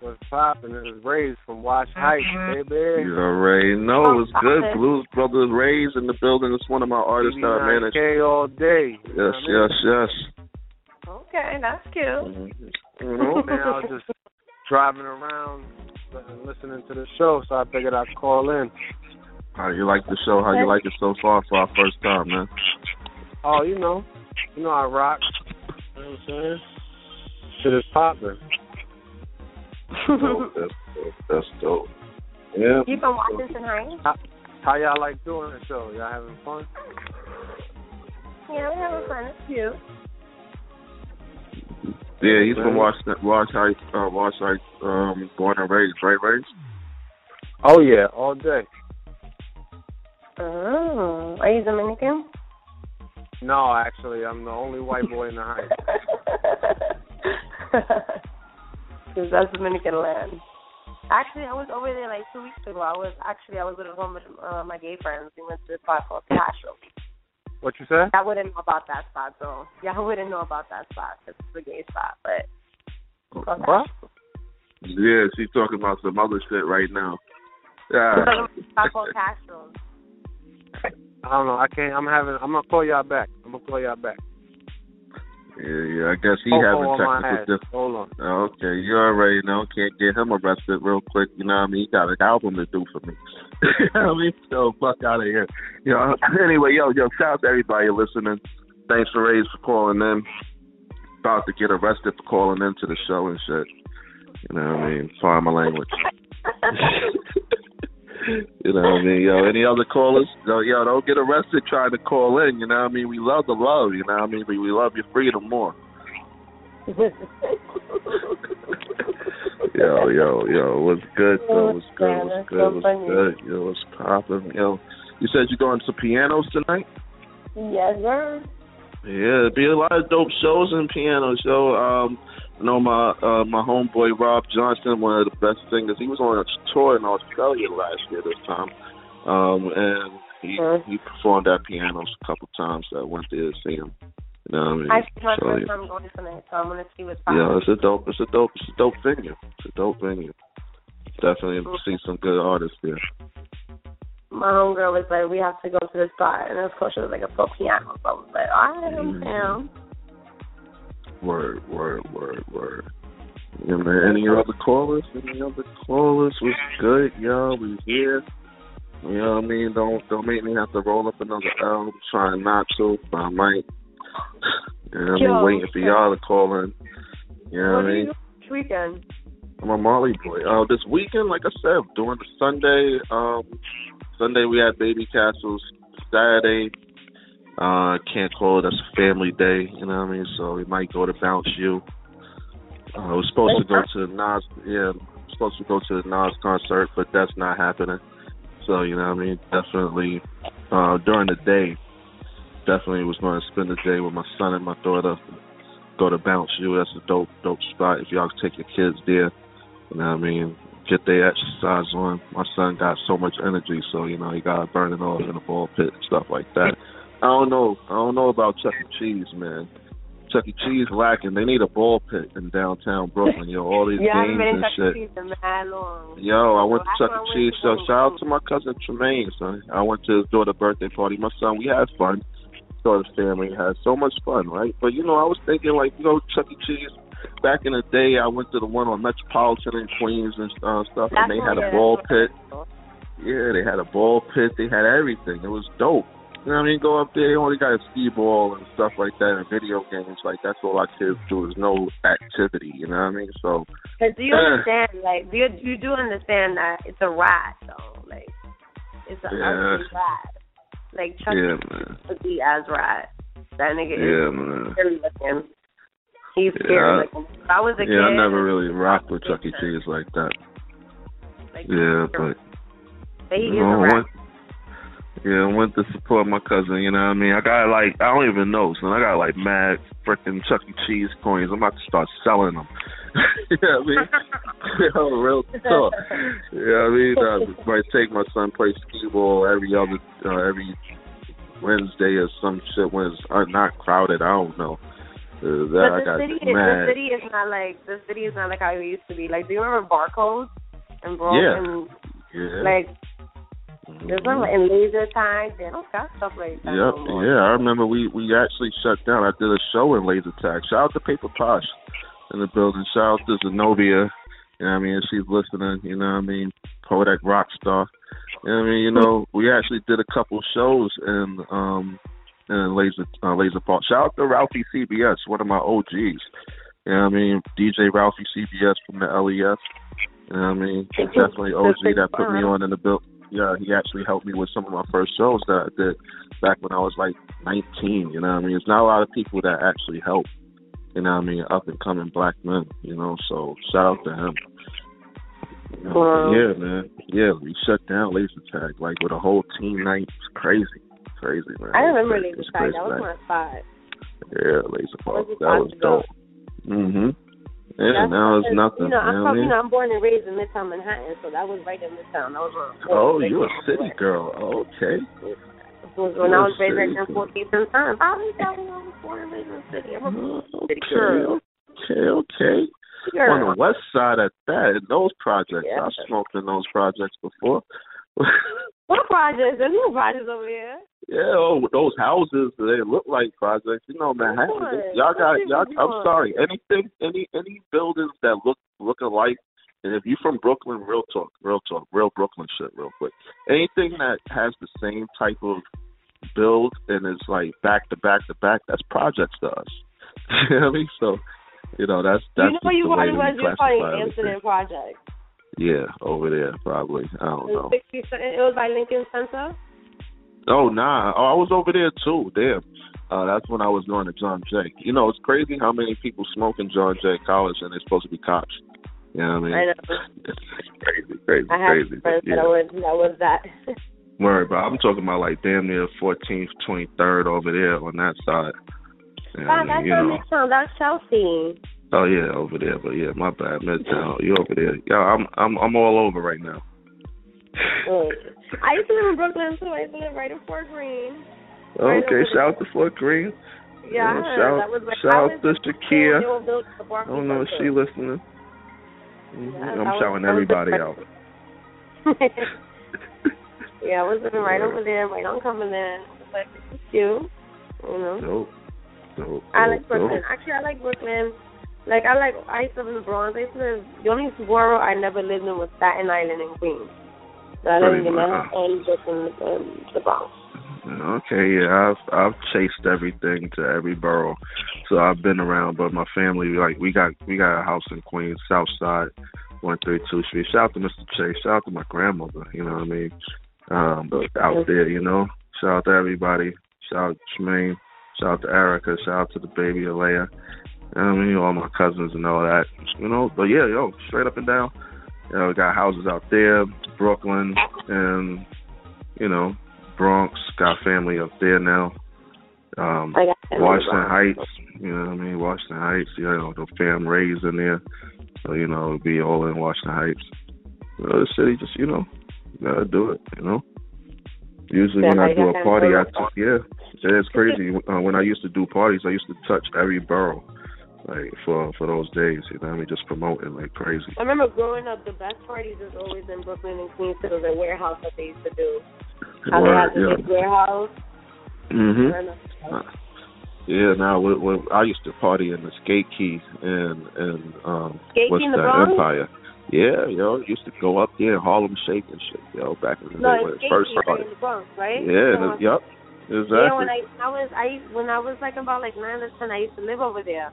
What's poppin'? This is Rays from Wash mm-hmm. Heights, baby. You already know it's good. Blues Brothers Rays in the building. It's one of my artists that I manage. K all day. You know Yes, I mean? yes, yes. Okay, that's cute. You know? Man, I was just driving around listening to the show, so I figured I'd call in. How you like the show? How you like it so far for our first time, man? Oh, you know, you know I rock. You know what I'm saying? Shit is popping. Dope, that's dope. That's dope. Yeah. You from Washington Heights? How, how y'all like doing the show? Y'all having fun? Yeah, we're having fun. It's cute. Yeah, he's from Washington, Wash Heights, uh, Wash Heights, um, born and raised, right, raised? Oh yeah, all day. Oh, are you Dominican? No, actually, I'm the only white boy in the Heights. Because that's Dominican land. Actually, I was over there like two weeks ago. I was actually I was with home with uh, my gay friends. We went to a spot called Castro. What you say? I wouldn't know about that spot though. Yeah, I wouldn't know about that spot 'cause it's a gay spot. But it's What? Yeah, she's talking about some other shit right now. Yeah. It's spot called Castro. I don't know. I can't. I'm having. I'm gonna call y'all back. I'm gonna call y'all back. Yeah, yeah. I guess he Oh, having oh, my technical ass. difficulties. Hold on. Okay, you already know. Can't get him arrested real quick. You know what I mean? He got an album to do for me. you know what I mean? So fuck out of here. You uh, know. Anyway, yo, yo, shout out to everybody listening. Thanks for Ray's for calling in. About to get arrested for calling into the show and shit. You know what I mean? Sorry my language. you know what I mean? Yo, any other callers? Yo, yo, don't get arrested trying to call in. You know what I mean? We love the love. You know what I mean? We, we love your freedom more. Yo, yo, yo, what's good? Yo, what's good? What's good? What's good? Yo, what's poppin'? Yo, you said you're going to pianos tonight? yes, sir. Yeah, be a lot of dope shows and piano show. Um, I know my uh, my homeboy Rob Johnson, one of the best singers. He was on a tour in Australia last year this time, um, and he he performed at pianos a couple times. I went there to see him. You know what I mean? I see my So, first time going tonight, so I'm gonna see what's happening. Yeah, it's a dope, it's a dope, it's a dope venue. It's a dope venue. Definitely see some good artists there. My homegirl was like, "We have to go to the spot," and of course she was like a full piano. So I was like, "All right, I'm Mm-hmm. Down." Word, word, word, word. Yeah, man. Any other callers? Any other callers? Was good, y'all. We here. You know what I mean? Don't don't make me have to roll up another L. I'm trying not to, but I might. You know what I mean? Waiting for y'all to call in. You know what what I mean? this weekend? I'm a Molly boy. Uh, this weekend, like I said, during the Sunday, um, Sunday we had Babycastles. Saturday, uh, can't call it That's a family day. You know what I mean? So we might go to Bounce You. Uh, we're supposed to go to the Nas. Yeah, supposed to go to the Nas concert, but that's not happening. So you know what I mean? Definitely uh, during the day, definitely was going to spend the day with my son and my daughter. Go to Bounce You. That's a dope, dope spot. If y'all take your kids there, you know what I mean? Get their exercise on. My son got so much energy, so you know he got to burn it off in the ball pit and stuff like that. I don't know. I don't know about Chuck E. Cheese, man. Chuck E. Cheese lacking. They need a ball pit in downtown Brooklyn. Yo, all these Yeah, I've games and Chuck E. shit. Cheese for long. Yo, I went to Chuck E. Cheese. So shout out to my cousin Tremaine, son. I went to his daughter's birthday party. My son, we had fun. Daughter's family had so much fun, right? But you know, I was thinking like, you know, Chuck E. Cheese. Back in the day, I went to the one on Metropolitan in Queens and uh, stuff, and they had a ball pit. Yeah, they had a ball pit. They had everything. It was dope. You know what I mean? Go up there. They only got a skee ball and stuff like that, and video games. Like that's all our kids do. There's no activity. You know what I mean? So Cause do you Uh. understand? Like, do you, you do understand that it's a ride, though. Like, it's an Yeah. ugly ride. Like Chuck yeah, man. ugly ass ride. That nigga Yeah, is man. scary looking. He's Yeah, scary I- looking. If I was a Yeah, I never really rocked with Chuck E. Cheese like that. like, Yeah, but but he is know, a rat. went, yeah, I went to support my cousin. You know what I mean? I got like I don't even know, son. I got like mad freaking Chuck E. Cheese coins. I'm about to start selling them. you know what I mean? Yo, real talk. You know what I mean? I might take my son play skee ball every other uh, every Wednesday or some shit when it's uh, not crowded. I don't know. Uh, that But I the got city, is, the city is not like the city is not like how it used to be. Like, do you remember Barcodes and Bro Yeah. and yeah. like there's not like in laser time. They don't got stuff like that. Yep, no yeah, I remember we we actually shut down. I did a show in Laser Tag. Shout out to Paper Posh in the building. Shout out to Zenobia. You know what I mean? She's listening. You know what I mean? Kodak Rockstar. You know what I mean? You know, we actually did a couple shows in um in Laser uh, Laser Park. Shout out to Ralphie CBS, one of my OGs. You know what I mean? DJ Ralphie CBS from the LES. You know what I mean? Definitely OG that put me on in the build. Yeah, he actually helped me with some of my first shows that I did back when I was like 19. You know what I mean? It's not a lot of people that actually help. You know what I mean? Up and coming black men. You know, so shout out to him. You know, Wow. Yeah, man. Yeah, we shut down Laser Tag like with a whole team night. It's crazy, crazy, man. I remember laser tag. That was my spot. Yeah, Laser Tag. That was dope. Mhm. Yeah, That's now it's nothing. You know, I'm you know I from, you know, I'm born and raised in Midtown Manhattan, so that was right in Midtown. That was Oh, like, you a city girl. Okay. was when I was You're raised right in. 14th and Sun. I was telling I was born and raised in the city. I'm a oh, city girl. okay, okay. Girl. On the west side at that, in those projects. Yeah. I smoked in those projects before. What projects? There's no projects over here. Yeah, oh, those houses they look like projects. You know, Manhattan. Y'all got y'all. I'm sorry. Anything, any any buildings that look look alike. And if you're from Brooklyn, real talk, real talk, real Brooklyn shit, real quick. Anything that has the same type of build and is like back to back to back, that's projects to us. you know what I mean? So, you know, that's that's you know you probably was? You're probably. Amsterdam Project. Yeah, over there probably. I don't know. 60 It was by Lincoln Center. Oh nah. Oh, I was over there too. Damn. Uh, that's when I was going to John Jay. You know, it's crazy how many people smoke in John Jay College and they're supposed to be cops. You know what I mean? I know. Crazy, crazy, I have crazy. Friends yeah. that was that was that. Word, but I'm talking about like damn near 14th, 23rd over there on that side. I wow, that's You know. That's Chelsea. Oh yeah, over there. But yeah, my bad, Midtown. You over there? Yeah, I'm I'm I'm all over right now. Mm. I used to live in Brooklyn too. I used to live right in Fort Greene. Right Okay, shout out to Fort Greene. Yeah, Yeah, shout- that was like, shout out to Shakia. I don't know if she listening. Mhm, Yeah, I'm was- shouting everybody out. yeah, I was living right Yeah. over there, right on Cumberland. I was like, this is cute. You know. Dope. Dope. I like Brooklyn. dope. Actually, I like Brooklyn. Like I like. I used to live in the Bronx. I used to live. The only borough I never lived in was Staten Island and Queens. So I lived in much. Manhattan, Brooklyn, and the Bronx. Okay, yeah, I've I've chased everything to every borough, so I've been around. But my family, like, we got we got a house in Queens, South Side, one thirty two Street. Shout out to Mr. Chase. Shout out to my grandmother. You know what I mean? Um, but out there, you know. Shout out to everybody. Shout out to Tremaine. Shout out to Erica. Shout out to the baby Alea. You know what I mean, all my cousins and all that. You know, but yeah, yo, straight up and down. You know, we got houses out there, Brooklyn, and you know, Bronx. Got family up there now. Um, I Washington Heights. You know what I mean? Washington Heights. You know, the fam raised in there. So you know, it'll be all in Washington Heights. You know, the city just you know, gotta do it. You know. Usually when Yeah, I do a party, I yeah, yeah, it's crazy. Uh, when I used to do parties, I used to touch every borough, like for for those days. You know, what I mean, just promoting like crazy. I remember growing up, the best parties was always in Brooklyn and Queens. It was a warehouse that they used to do. How they had Word, the yeah. big warehouse. Mhm. Yeah, now we, we, I used to party in the Skate Key and and um Skate what's Key in the that Bronx? Empire. Yeah, yo, used to go up there, Harlem Shake and shit, yo, back in the No, day when it first Skate Key right started. in the Bronx, right? Yeah, So, the, yep, exactly. Yeah, when I I was I when I was like about like nine or ten, I used to live over there.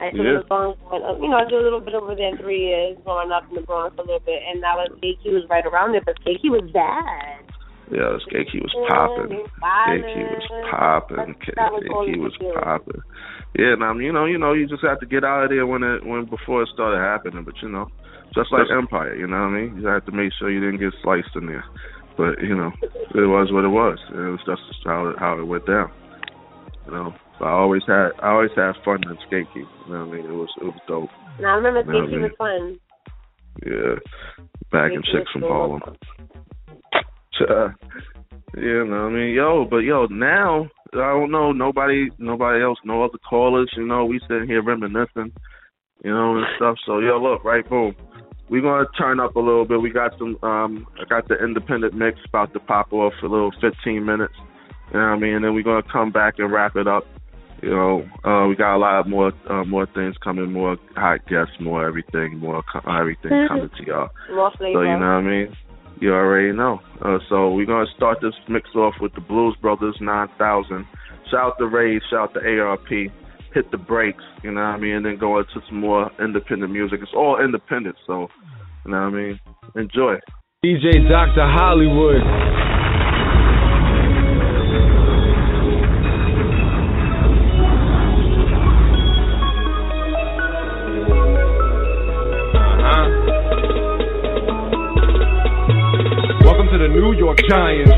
I used Yeah. live in the Bronx. When, uh, you know, I did a little bit over there in three years, growing up in the Bronx a little bit, and that was Skate was right around there, but Skate was bad. Yeah, the Skate Key was popping. it was Skate Key was violent. popping. That- that was Skate all Key you was could do. popping. Yeah, and um, you know, you know, you just have to get out of there when it when before it started happening. But you know, just like Empire, you know what I mean? You have to make sure you didn't get sliced in there. But you know, it was what it was. It was just how it, how it went down. You know, I always had I always had fun in Skate Key. You know what I mean? It was it was dope. And I remember You know Skate was fun. Yeah, back in chicks from Harlem. Uh, yeah, no, I mean, yo, but yo, now I don't know nobody, nobody else, no other callers. You know, we sitting here reminiscing, you know, and stuff. So yo, look, right, boom. We're gonna turn up a little bit. We got some, um, I got the independent mix about to pop off for a little 15 minutes. You know what I mean? And then we're gonna come back and wrap it up. You know, uh, we got a lot more, uh, more things coming, more hot guests, more everything, more co- everything coming to y'all. More So you know what I mean? You already know. Uh, so we're gonna start this mix off with the Blues Brothers 9000. Shout out to Ray, shout out to ARP. Hit the brakes, you know what I mean, and then go into some more independent music. It's all independent, so you know what I mean. Enjoy. DJ Dr. Hollywood. Giants.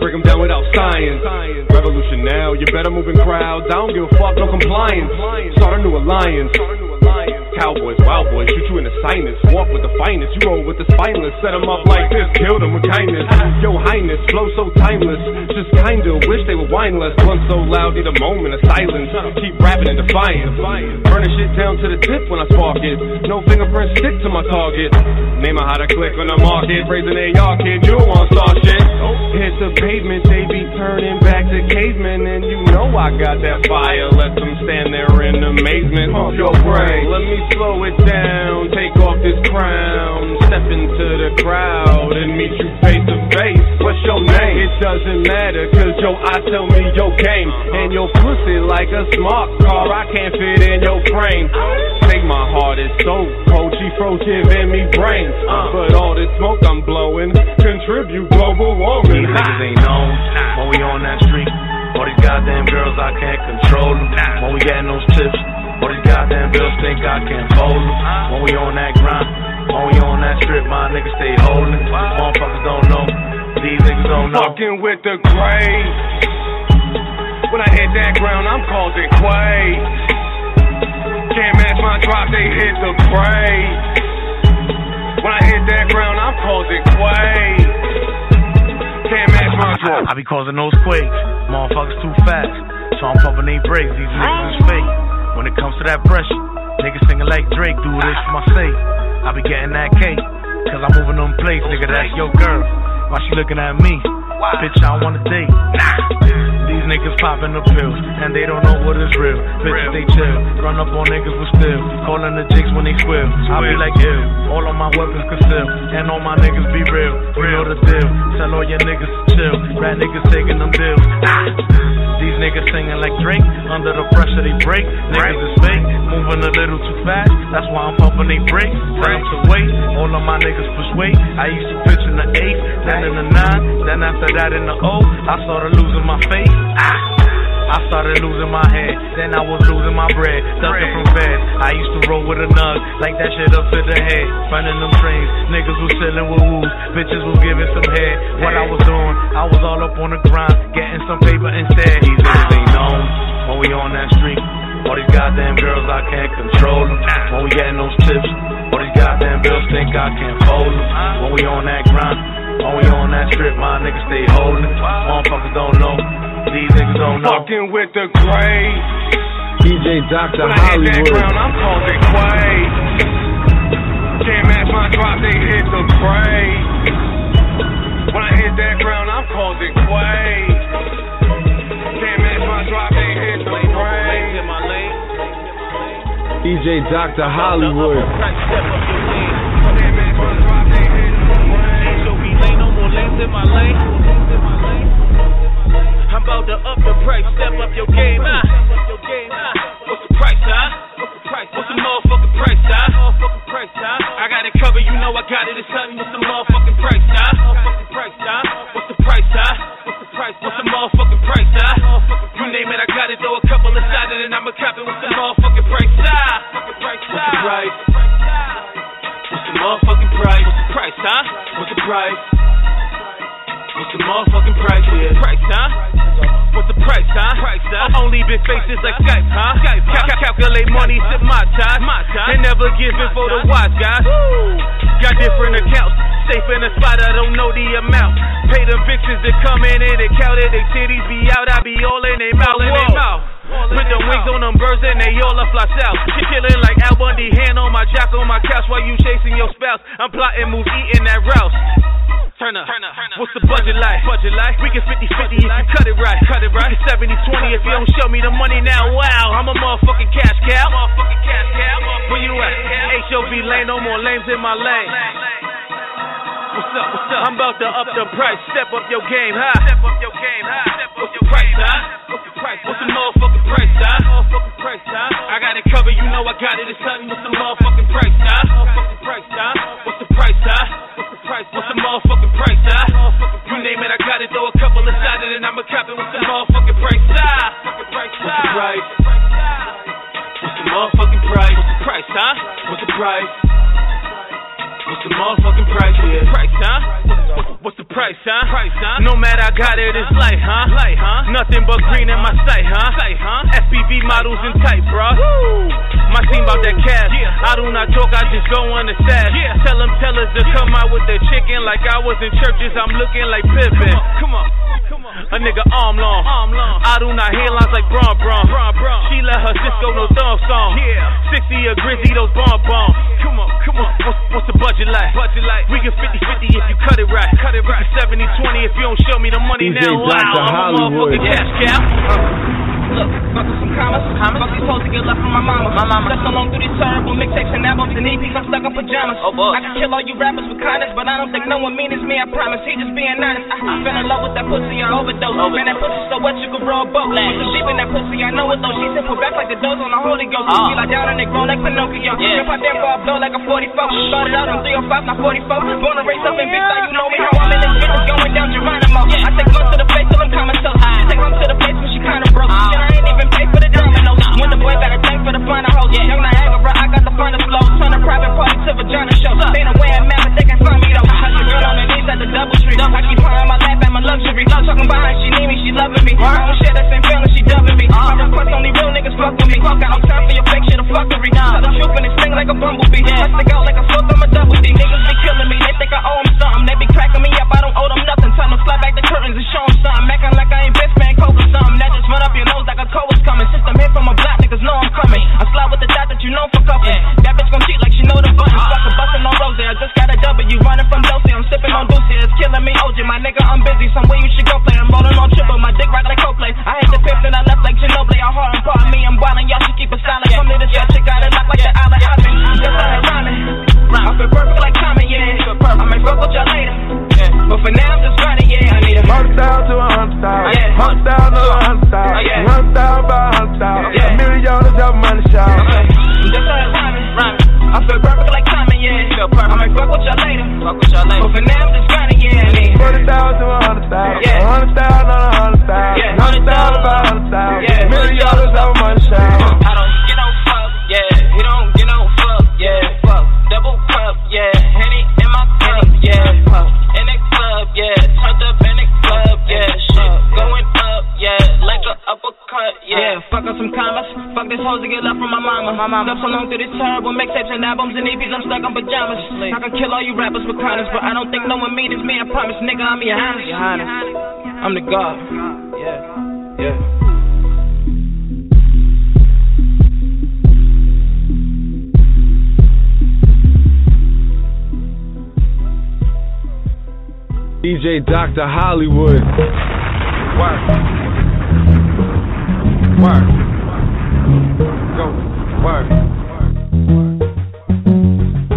Break 'em down without science. Revolution now, you better move in crowds. I don't give a fuck, no compliance. Start a new alliance. Cowboys, wild boys, shoot you in the sinus. Walk with the finest, you roll with the spineless. Set 'em up like this, kill them with kindness. Yo, highness, flow so timeless. Just kinda wish they were wineless. Blunt so loud, need a moment of silence. Keep rapping and defiant. Burning shit down to the tip when I spark it. No fingerprints stick to my target. Name a how to click on the market. Raising AR kid, you don't want star shit. Hit the pavement, they be turning back to cavemen. And you know I got that fire. Let them stand there in amazement. Off your brain. Let me slow it down. Take off this crown. Step into the crowd and meet you face to face. What's your name? It doesn't matter, cause your eye tell me your game. And your pussy like a smart car. I can't fit in your frame. Say my heart is so cold. She froze giving me brains. Uh. But all this smoke I'm blowing contribute global warming. These niggas ain't known when we on that street. All these goddamn girls, I can't control them. When we getting those tips, all these goddamn bills think I can't fold them. When we on that grind, when we on that strip, my niggas stay holding. Motherfuckers don't know, these niggas don't know. Fucking with the grave. When I hit that ground, I'm causing quakes. Can't match my drop, they hit the grave. When I hit that ground, I'm causing quakes. Can't match my drop. I be causing those quakes. Motherfuckers too fast. So I'm pumping they brakes. These niggas is fake. When it comes to that pressure, niggas singing like Drake. Do this for my sake. I be getting that cake. Cause I'm moving on place, nigga. That's your girl. Why she looking at me? Bitch, I don't wanna date. These niggas popping the pills, and they don't know what is real. Bitches, they chill. Run up on niggas with still. Calling the jigs when they squill. I be like, ill. All of my weapons concealed, and all my niggas be real. You know the deal. Tell all your niggas to chill. Rat niggas taking them deals. Ah. These niggas singing like Drake. Under the pressure, they break. Niggas is fake. Moving a little too fast. That's why I'm pumping they brakes. Them to wait. All of my niggas push weight. I used to pitch in the eight, then in the nine, then after that in the O. I started losing my faith. I started losing my head, then I was losing my bread. Ducking from bed, I used to roll with a nug, like that shit up to the head. Running them trains, niggas was chilling with woos, bitches was giving some head. What I was doing, I was all up on the grind, getting some paper instead. These niggas ain't known when we on that street. All these goddamn girls, I can't control them. When we getting those tips, all these goddamn bills think I can't fold them. When we on that grind, when we on that strip, my niggas stay holding. Motherfuckers don't know. These niggas don't know. Fucking with the grave. DJ Dr. When I hit that Hollywood. ground, I'm causing quake. Can't match my drop, they hit the grave. When I hit that ground, I'm causing quake. Can't match my drop, they hit the grave. DJ Dr. Hollywood. I'm about to up the price, step up your game, ah. What's the price, huh? What's the price? What's the motherfucking price, huh? I got it covered, you know I got it. It's something. What's the motherfucking price, huh? What's the price, huh? What's the price? What's the motherfucking price, huh? You name it, I got it. Throw a couple inside it, and I'ma cop it. What's the motherfucking price, huh? What's the price? What's the motherfucking price? What's the price, huh? What's the price? What's the motherfucking price? What's the price, huh? What's the price, huh? Price, huh? Only big faces like Skype, huh? Skype, huh? Cal- calculate money, sip my time. My time. And never give it for the wise guys. Got different accounts. Safe in a spot, I don't know the amount. Pay them bitches that come in and they count it. They titties be out, I be all in they mouth. In they mouth. Put the wings on them birds and they all up fly south. Chillin' like Al Bundy, hand on my jock on my couch while you chasing your spouse. I'm plotting moves, eating that rouse. Turn up. What's the budget like? Budget like? We can 50 50 if you cut it right. Cut it right. We can 70 20 if you don't show me the money now. Wow, I'm a motherfucking cash cow. Motherfucking cash cow. Where you at? HOV lane, no more lanes in my lane. What's up? What's up? I'm about to up the price. Step up your game, huh? Step up your game, huh? What's the price, huh? What's the price? What's the motherfucking price, huh? Motherfucking price, huh? I got it covered, you know I got it. It's something. What's the motherfucking price, huh? Motherfucking price, huh? What's the price, huh? What's the price? What's the motherfucking price, huh? You name it, I got it. Throw a couple inside it, and I'ma cop it. What's the motherfucking price, huh? What's the price? What's the motherfucking price? What's the price, huh? What's the price? What's the motherfucking price? What's price, huh? What's the price, huh? Price, huh? No matter I got it, it's light, huh? Light, huh? Nothing but green in my sight, huh? Sight, huh? FPV models and tight, bro. My team about that cash. I do not talk, I just go on the stash. Tell them tellers to come out with their chicken like I was in churches. I'm looking like Pippin. Come on. A nigga arm long. I do not hairlines like Braun Braun. She let her Cisco no thumb song. 60 a Grizzy, those bomb bombs. Come on, come on. What's, what's the budget like? Budget like. We get 50 50 if you cut it right. Cut it right. 70 20 if you don't show me the money now. Wow, I'm a Hollywood. motherfucking cash cow. Look, fuck with some commas. Fuck these hoes to get left from my mama. My mama. Just along through these terrible mixtapes and albums and EPs. I'm stuck in pajamas. Oh, boy. I can kill all you rappers with kindness, but I don't think no one mean it's me. I promise. He just being honest. I, I fell in love with that pussy. I overdose. Man, that pussy so what you could roll a boat. Put some deep in that pussy. I know it though. She said put back like the dose on the Holy Ghost. Ah. She like down and they grow like Pinocchio. Yeah. If I damn far blow like a 44. Started out on 305, not 44. Born to race up in big style. You know me how I'm in this bitch. It's going down Geronimo. I take one to the face till I'm comatose. She take one to the face when she kinda broke. Shit, I ain't even for the dominoes. When the boy got a tank for the final hoes. Young Niagara, I got the finest flow. Turn a private party to a vagina show. They don't wear a man, but they can find me though. Touch a girl on her knees at the double tree. I keep her on my lap at my luxury. Talking about how she need me, she loving me. I don't share that same feeling, she dubbing me. My request only real niggas fuck with me. Got no time for your fake shit or fuckery. Tell the truth and it sting like a bumblebee. I stick out like a silk, I'm a double D. Niggas be killing me, they think I owe them something. They be cracking me up, I don't owe them nothing. Time to slide back the curtains and show them something. Acting like I ain't best man, coke or something. That just run up your nose like a cold was coming. System hit from a block, niggas know I'm coming. I slide with the dot that you know for cuffing. That bitch gon' cheat like she know the buttons. Fucking bustin' on rose, I just got a W. Running from Dulce, I'm sipping on Deuce. It's killing me, OJ. My nigga, I'm busy. Somewhere you should go play. I'm rolling on triple. My dick rock like Coldplay. I hit the fifth you rappers but I don't think no one mean it's me. I promise, nigga, I'm your highness. Your highness. I'm the god. Yeah. Yeah. DJ Dr. Hollywood. Work. Work. Go. Work.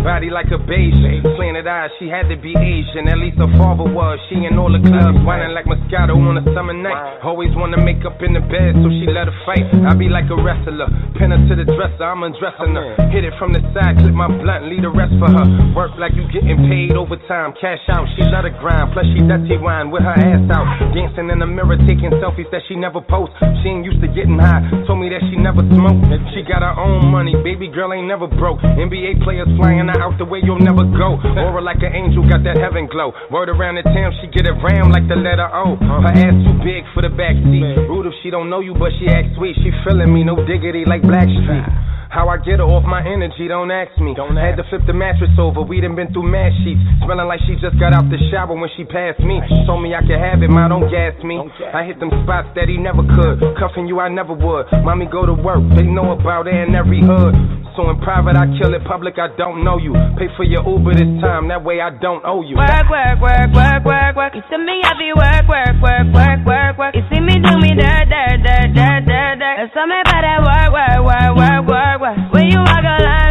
Body like a beige, slanted eyes. She had to be Asian, at least her father was. She in all the clubs, whining like Moscato on a summer night. Always wanna make up in the bed, so she let her fight. I be like a wrestler, pin her to the dresser, I'm undressing her. Hit it from the side, clip my blunt, leave the rest for her. Work like you getting paid overtime, cash out. She let her grind, plus she dirty wine with her ass out. Dancing in the mirror, taking selfies that she never post. She ain't used to getting high, told me that she never smoked. She got her own money, baby girl ain't never broke. NBA players flying her out the way you'll never go. Aura like an angel, got that heaven glow. Word around the town, she get it ram like the letter O. Her ass too big for the backseat. Rude if she don't know you, but she act sweet. She feeling me, no diggity like Blackstreet. How I get her off my energy, don't ask me. Don't Had to flip the mattress over, we done been through mad sheets. Smelling like she just got out the shower when she passed me. She Told me I could have it, ma, don't gas me. I hit them spots that he never could. Cuffing you, I never would. Mommy go to work, they know about it in every hood. So in private, I kill it, public, I don't know you. Pay for your Uber this time, that way I don't owe you. Work, work, work, work, work, work. You see me, I be work, work, work, work, work, work. You see me do me dirt, dirt, dirt, dirt, dirt, dirt. There's about that work, work, work, work, work, work. When you walk a line,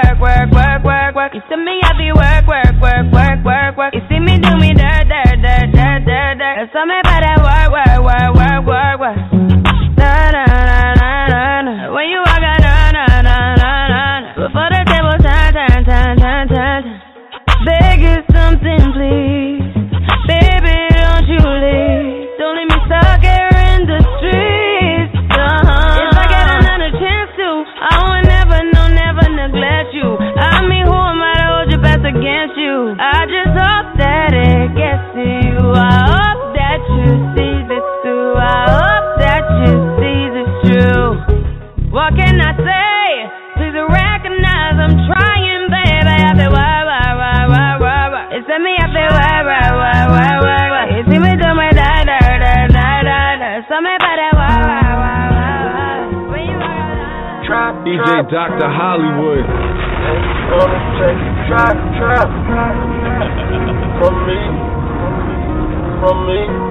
work, work, work, work. You see me I be work, work, work, work, work, work. You see me do me dirt, dirt, dirt, dirt, dirt, dirt. That's how me Dr. Hollywood. From me, from me.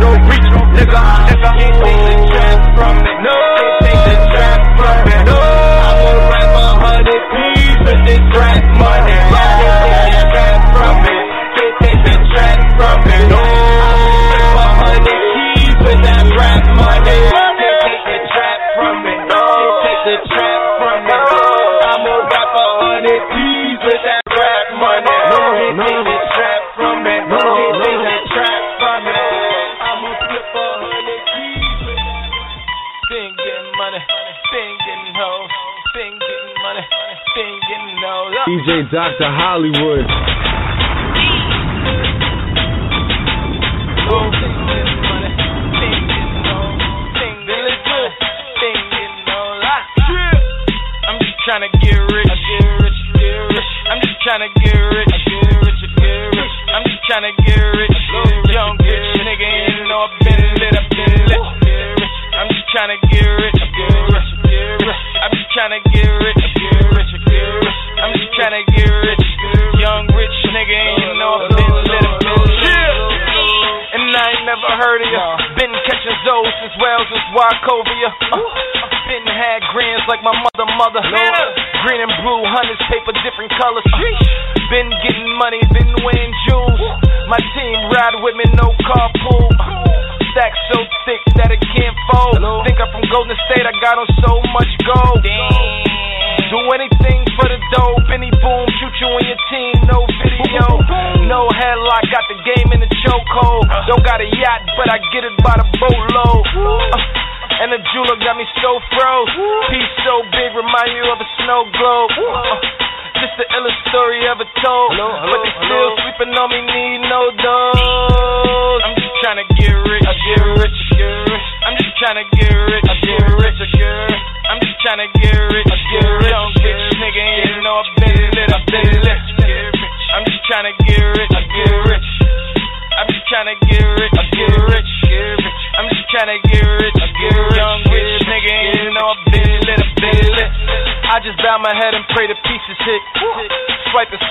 Don't reach, nigga. Nigga, he ain't seen the chance from me. No. DJ Dr. Hollywood.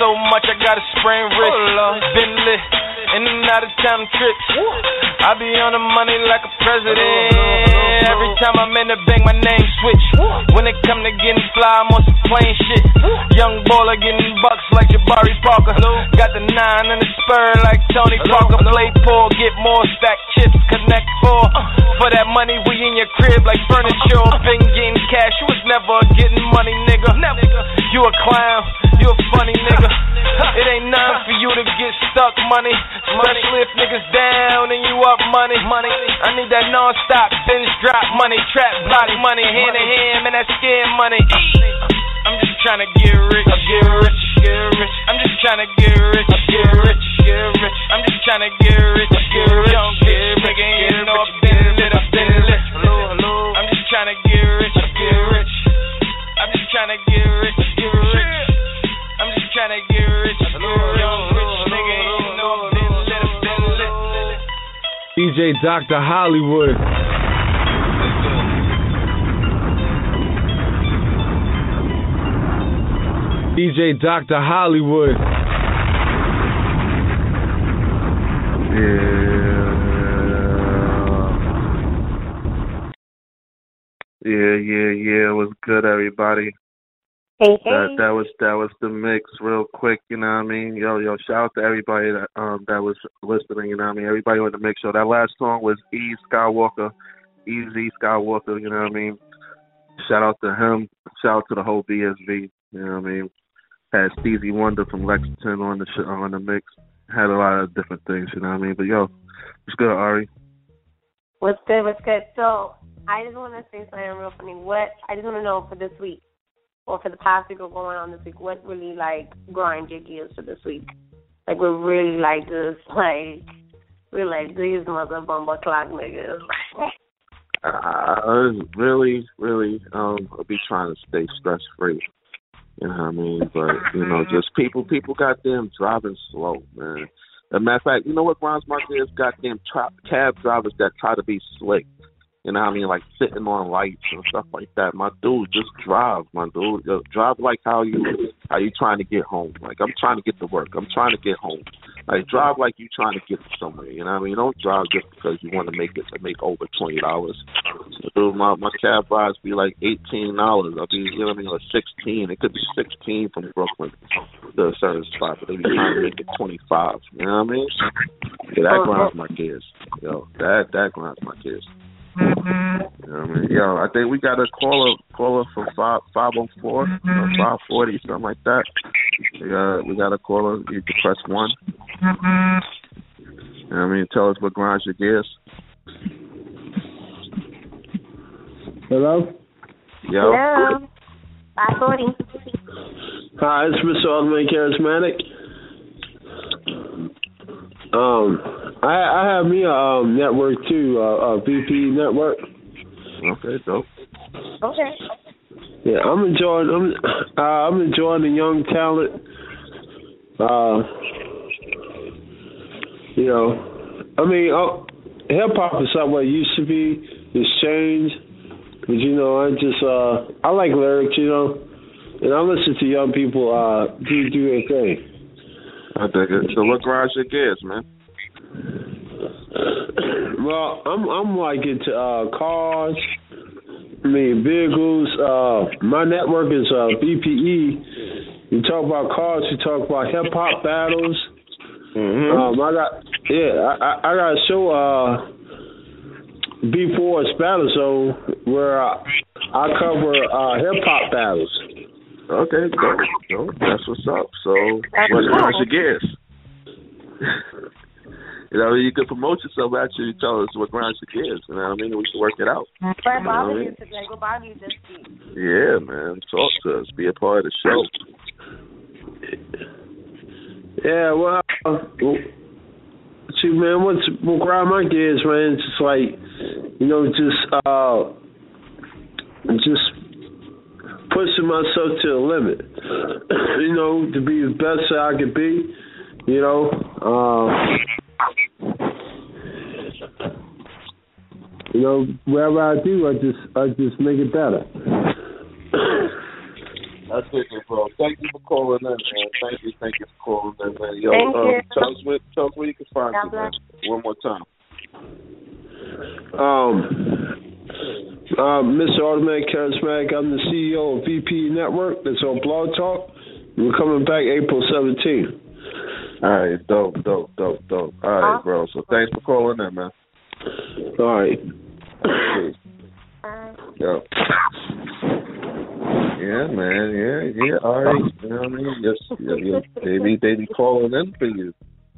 so much, I got a sprained wrist. Been lit, in and out of town trips. I be on the money like a president. Every time I'm in the bank, my name Dr. Hollywood. DJ Dr. Hollywood. Yeah, yeah, yeah. It was good, everybody. Hey, hey. That that was that was the mix, real quick. You know what I mean? Yo, yo, shout out to everybody that um that was listening. You know what I mean? Everybody on to make sure That last song was E Skywalker, Easy Skywalker. You know what I mean? Shout out to him. Shout out to the whole BSV. You know what I mean? Had Stevie Wonder from Lexington on the sh- on the mix. Had a lot of different things. You know what I mean? But yo, what's good, Ari. What's good? What's good? So I just want to say something real funny. What I just want to know for this week, or for the past week or going on this week, what really like grind your gears for this week? Like we're really like this, like we're like these mother bumble clock niggas. Uh, really, really, um, I'll be trying to stay stress free. You know what I mean? But you know, just people, people, got them driving slow, man. As a matter of fact, you know what grinds my gears? Goddamn tra- cab drivers that try to be slick. You know what I mean? Like sitting on lights and stuff like that. My dude, just drive, my dude. Yo, drive like how you how you trying to get home. Like I'm trying to get to work. I'm trying to get home. Like drive like you trying to get somewhere. You know what I mean? Don't drive just because you want to make it to make over twenty dollars. Dude, my my cab rides be like eighteen dollars. I'll be you know what I mean, or sixteen. It could be sixteen from Brooklyn to a certain spot, but they be trying to make it twenty five. You know what I mean? Yeah, that grinds my gears. Yo, that that grinds my gears. You know what I mean? Yo, I think we got a caller caller for five five oh four or mm-hmm. five forty, something like that. We got we got a caller, you can press one. Mm-hmm. You know what I mean? Tell us what grinds your gears. Hello? Yo. Hello. Five forty. Hi, it's Mr. Ultimate Charismatic. Um, I I have me a um, network too, uh, a VP network. Okay, dope. Okay. Yeah, I'm enjoying I'm uh, I'm enjoying the young talent. Uh, you know, I mean, uh, hip hop is not what it used to be. It's changed, but you know, I just uh, I like lyrics, you know, and I listen to young people uh, do do their thing. I think it. So what grinds your gears, man? Well, I'm I'm like into uh, cars. I mean vehicles. Uh, my network is uh, BPE. You talk about cars. You talk about hip hop battles. Mm-hmm. Um, I got yeah. I, I I got a show. Uh, B4 Battle Zone where I, I cover uh, hip hop battles. Okay, dope, dope. That's what's up. So what grinds your gears? You know, you could promote yourself. Actually, tell us what grinds your gears. You know what I mean? We can work it out. What You know I bothers mean? you today? What bothers you this week? Yeah, man. Talk to us. Be a part of the show. Yeah, well, uh, see, man, what's what grind my gears, man? It's just like, you know, just uh, just pushing myself to the limit. you know, to be the best that I could be. You know, um, you know, wherever I do, I just I just make it better. That's it, bro. Thank you for calling in, man. Thank you, thank you for calling in, man. Yo, Thank um, you. tell us where, tell us where you can find God you, man. One more time. Um, uh, Mr. Automatic Charismatic, I'm the CEO of VP Network. That's on Blog Talk. We're coming back April 17th. All right, dope, dope, dope, dope. All right, bro. So thanks for calling in, man. All right. Yo. Yeah, man. Yeah, yeah. All right. You know what I mean? Yes, yeah, yeah. They be they be calling in for you.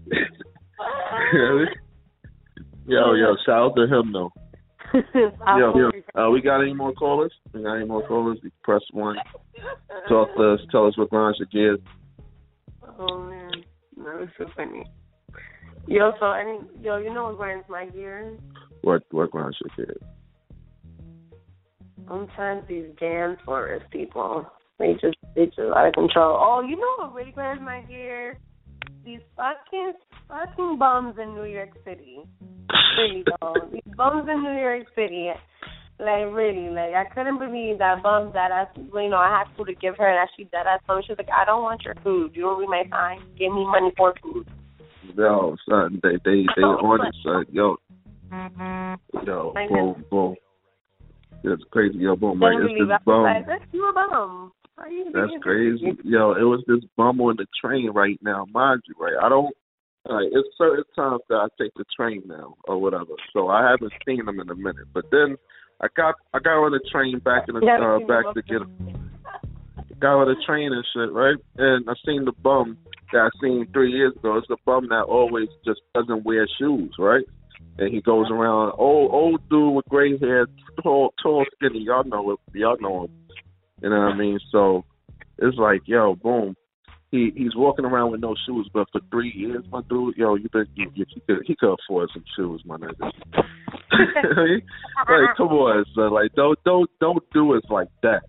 yo, yo. Shout out to him though. Yo, yo. Uh, we got any more callers? We got any more callers? You press one. Talk to us. Tell us what grinds your gears. Oh man, that was so funny. Yo, so any yo, you know what grinds my gears? What what grinds your gears? Sometimes these damn tourist people, they just they just out of control. Oh, you know what really grinds my gears? These fucking fucking bums in New York City. Really though, these bums in New York City. Like really, like I couldn't believe that bum that I, you know, I had food to give her, and that she that I told me she was like, I don't want your food. You don't read my time. Give me money for food. Yo, son, they they they on it, son. Yo, mm-hmm. yo, Like boom, boom. It's crazy, yo, boom. Right, it's believe this bum. like, that's you a bum. That's crazy. Yo, it was this bum on the train right now, mind you, right? I don't like it's certain times that I take the train now or whatever. So I haven't seen him in a minute. But then I got I got on the train back in the uh, back to get. Got on the train and shit, right? And I seen the bum that I seen three years ago. It's the bum that always just doesn't wear shoes, right? And he goes around old old dude with gray hair, tall tall skinny. Y'all know it. Y'all know him. You know what I mean? So it's like, yo, boom. He he's walking around with no shoes, but for three years, my dude, yo, you think you, you, he could he could afford some shoes, my nigga. like, come on, son. Like, don't don't don't do us like that.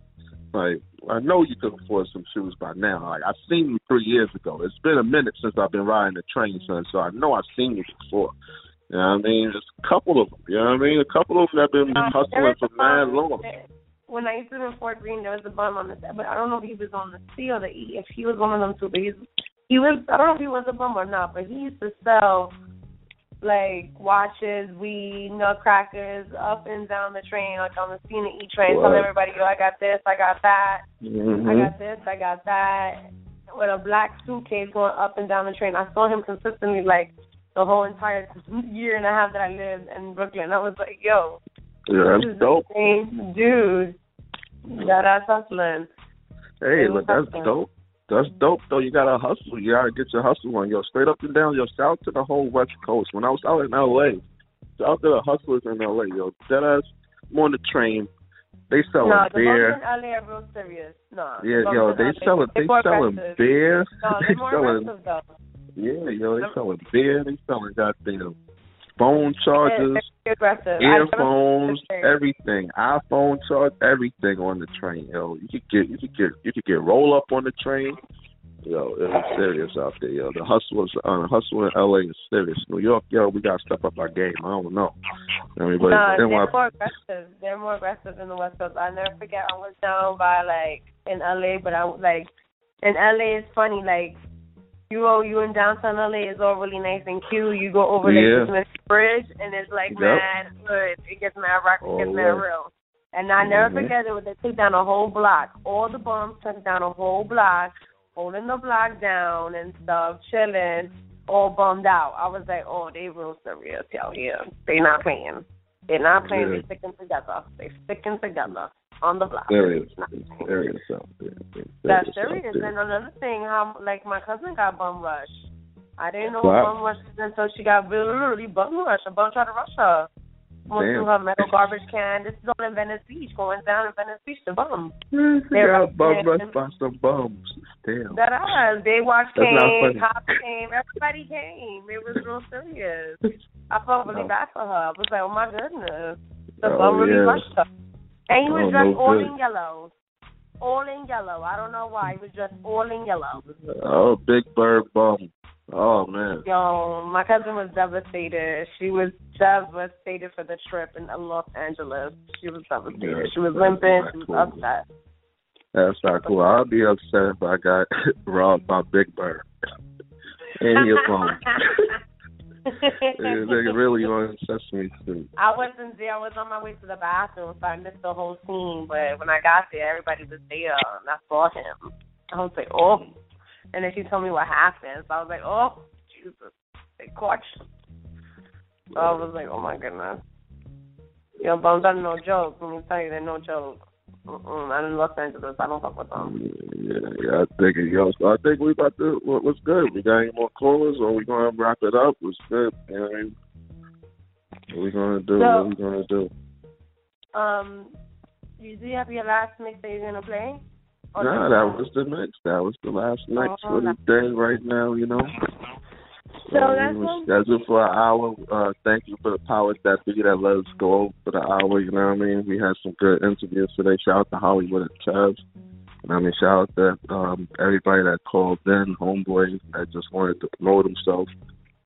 Like, I know you could afford some shoes by now. Like, I've seen you three years ago. It's been a minute since I've been riding the train, son. So I know I've seen you before. You know what I mean? There's a couple of them. You know what I mean? A couple of them have been Uh, hustling for mad long. that- When I used to live in Fort Greene, there was a bum on the set, but I don't know if he was on the C or the E. If he was one of them two, but he's he was. I don't know if he was a bum or not, but he used to sell like watches, weed, nutcrackers up and down the train, like on the C and the E train, telling everybody, "Yo, I got this, I got that, I Mm-hmm. got this, I got that." With a black suitcase going up and down the train, I saw him consistently like the whole entire year and a half that I lived in Brooklyn. I was like, "Yo." Yeah, that's dope. insane, dude. That ass hustling. Hey, look, that's hustling. dope. That's dope though. You gotta hustle. You gotta get your hustle on. Yo, straight up and down. Yo, shout out to the whole West Coast. When I was out in LA, shout out to the hustlers in LA. Yo, that ass I'm on the train. They selling no, the beer. in LA are real serious. No. the Yeah, bums yo, they selling they selling aggressive. beer. No, they selling yeah, yo, they selling beer. They selling goddamn phone chargers, aggressive. Earphones, everything. iPhone charge, everything on the train. Yo, you could get you could get you could get roll up on the train. Yo, it's serious out there. Yo, the hustle is uh, the hustle in LA is serious. New York, yo, we gotta step up our game. I don't know. I mean, but no, they're why? more aggressive. They're more aggressive in the West Coast. I never forget. I was down by like in LA, but I like in LA. It's funny. Like you go, you in downtown LA is all really nice and cute. You go over Yeah. the Smith Bridge, and it's like Yep. mad good. It gets mad rock. It gets Oh, mad real. And I never Mhm. forget it. when They took down a whole block. All the bums took down a whole block, holding the block down and stuff, chilling, all bummed out. I was like, oh, they real serious, yo, here. They not playing. They're not playing. Yeah. They sticking together. They sticking together on the block. Serious out there. Serious That's out serious. And another thing, how like my cousin got bum rush. I didn't know Wow. what bum rush was until she got literally bum rush. A bum tried to rush her. Went Damn. through her metal garbage can. This is all in Venice Beach, going down in Venice Beach to bum. They got bum there. rushed by some bums. Damn. That us. They watched came, cops came, everybody came. It was real serious. I felt really Oh. bad for her. I was like, oh my goodness. The Oh, bum really yeah. rushed her. And he oh, was Oh, dressed no all good. in yellow. All in yellow. I don't know why. He was dressed all in yellow. Oh, Big Bird bum. Oh man. Yo, my cousin was devastated. She was devastated for the trip in Los Angeles. She was devastated. She was limping. not She was cool. upset. That's not cool. I'll be upset if I got robbed by Big Bird. and your phone. Nigga really on Sesame Street. I wasn't there. I was on my way to the bathroom, so I missed the whole scene. But when I got there, everybody was there, and I saw him. I was like, oh. And then she told me what happened. So I was like, oh, Jesus. They caught you. So I was like, oh, my goodness. Yo, bums are no joke. Let me tell you, they're no joke. Mm-mm, I'm in Los Angeles. I don't fuck with them. Yeah, yeah, I think it, yo. So I think we about to. What, what's good? We got any more callers, or we gonna wrap it up? What's good? You know what I mean? What we gonna do? So- what we gonna do? Um, you do you have your last mix that you're gonna play? Or Nah, that was the mix. That was the last mix Oh, for the day right now. You know. So Uh, that's we scheduled for an hour. Uh, thank you for the powers that be that let us go for the hour. You know what I mean? We had some good interviews today. Shout out to Holliewood and Chubbs. And I mean, shout out to um, everybody that called in, homeboys that just wanted to promote himself.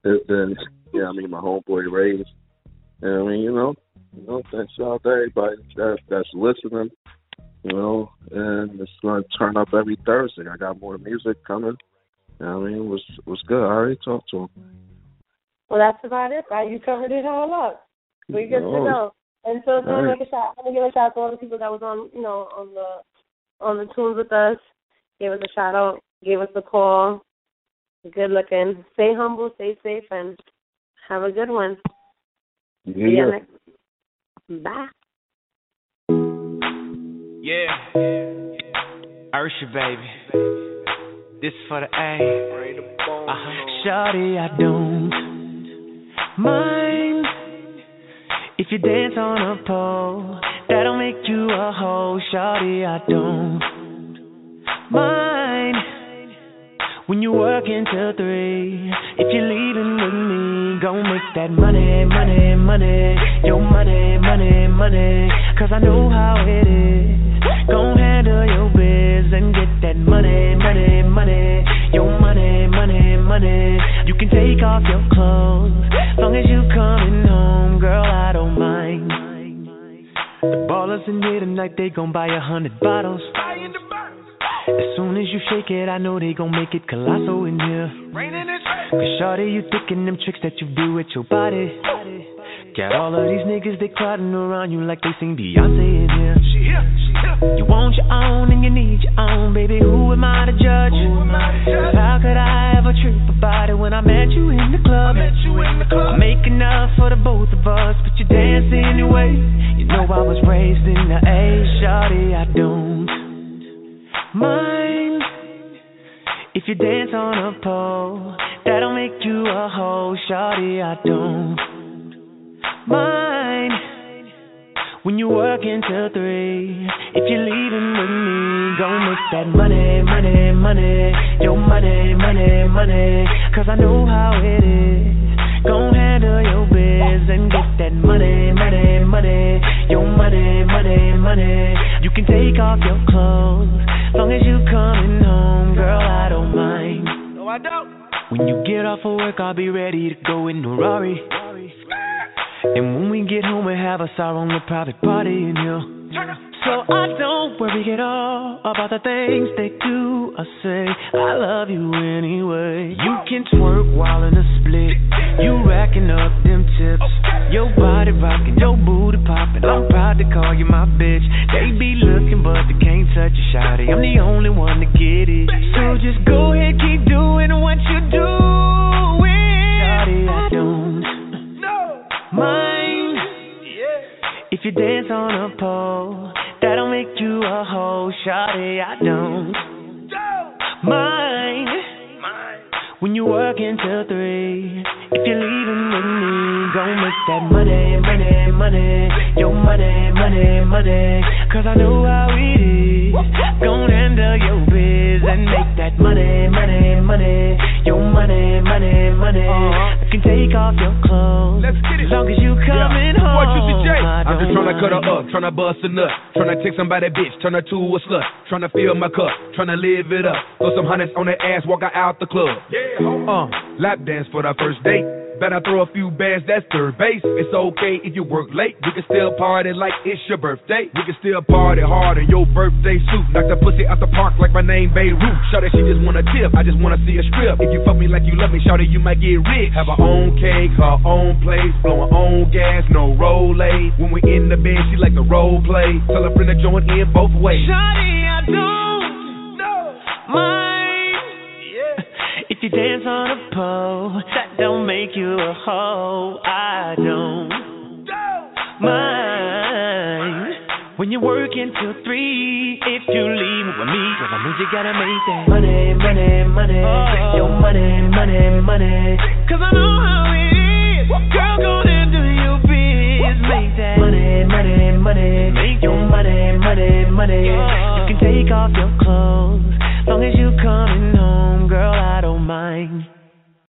And then, yeah, I mean, my homeboy Rays. And I mean, you know, you know, thanks shout out to everybody that, that's listening. You know, and it's going to turn up every Thursday. I got more music coming. You know I mean, it was was good. I already talked to him. Well, that's about it. Right? You covered it all up. We good to No. go. And so, so All right. make a shout. I'm gonna give a shout out to all the people that was on, you know, on the on the tunes with us. Gave us a shout out. Gave us a call. Good looking. Stay humble. Stay safe, and have a good one. See you Yeah. next. Bye. Yeah. Usher, baby. This for the A. Uh-huh. Shawty, I don't mind if you dance on a pole. That'll make you a hoe. Shawty, I don't mind when you work until three. If you're leaving with me, go make that money, money, money. Your money, money, money. Cause I know how it is. Go handle your biz and get that money, money, money. Your money, money, money. You can take off your clothes. Long as you coming home, girl, I don't mind. The ballers in here tonight, they gon' buy a hundred bottles. As soon as you shake it, I know they gon' make it colossal in here. Cause shawty, you thinking them tricks that you do with your body. Got all of these niggas, they crowding around you like they sing Beyonce in here. You want your own and you need your own, baby. Who am I to judge? Cause how could I ever trip about it when I met you in the club? I make enough for the both of us, but you dance anyway. You know I was raised in the A, shawty. I don't mind if you dance on a pole. That'll make you a hoe, shawty. I don't mind when you work until three. If you're leaving with me, go make that money, money, money. Your money, money, money. Cause I know how it is. Go handle your biz and get that money, money, money. Your money, money, money. You can take off your clothes. Long as you coming home, girl, I don't mind. No, I don't. When you get off of work, I'll be ready to go in the Rari. And when we get home, we have us our own private party in here. So I don't worry at all about the things they do or say. I love you anyway. You can twerk while in a split. You racking up them tips. Your body rocking, your booty popping. I'm proud to call you my bitch. They be looking, but they can't touch you, shawty. I'm the only one to get it. So just go ahead, keep doing what you doing. If you dance on a pole. That'll make you a hoe, shawty. I don't mind when you work until three. If you're leaving with me, go make that money, money, money. Your money, money, money. Cause I know how it is. Go handle your biz and make that money, money, money. Your money, money, money. You can take off your clothes. Let's get it. As long as you coming home. What you say, I I'm just don't tryna cut her mind. up, tryna bust a nut, tryna take somebody bitch, turn her to a slut, tryna fill my cup, tryna live it up, throw some hundreds on her ass, walk her out the club. Yeah, uh, lap dance for the first date. Bet I throw a few bands, that's third base. It's okay if you work late. We can still party like it's your birthday. We can still party hard in your birthday suit. Knock the pussy out the park like my name Babe Ruth. Shout she just wanna tip. I just wanna see a strip. If you fuck me like you love me, shout you might get rich. Have her own cake, her own place, blow her own gas, no roll When we in the bed, she like the role play. Tell her friend to join in both ways. Shawty, I don't mind if you dance on a pole. That don't make you a hoe. I don't mind when you're working till three. If you leave with me, well, that means you gotta make that money, money, money. Oh. Your money, money, money. Cause I know how it is. Girl, go and do your biz. Make that money, money, money. Make your money, money, money. You can take off your clothes. Long as you coming home, girl, I don't mind.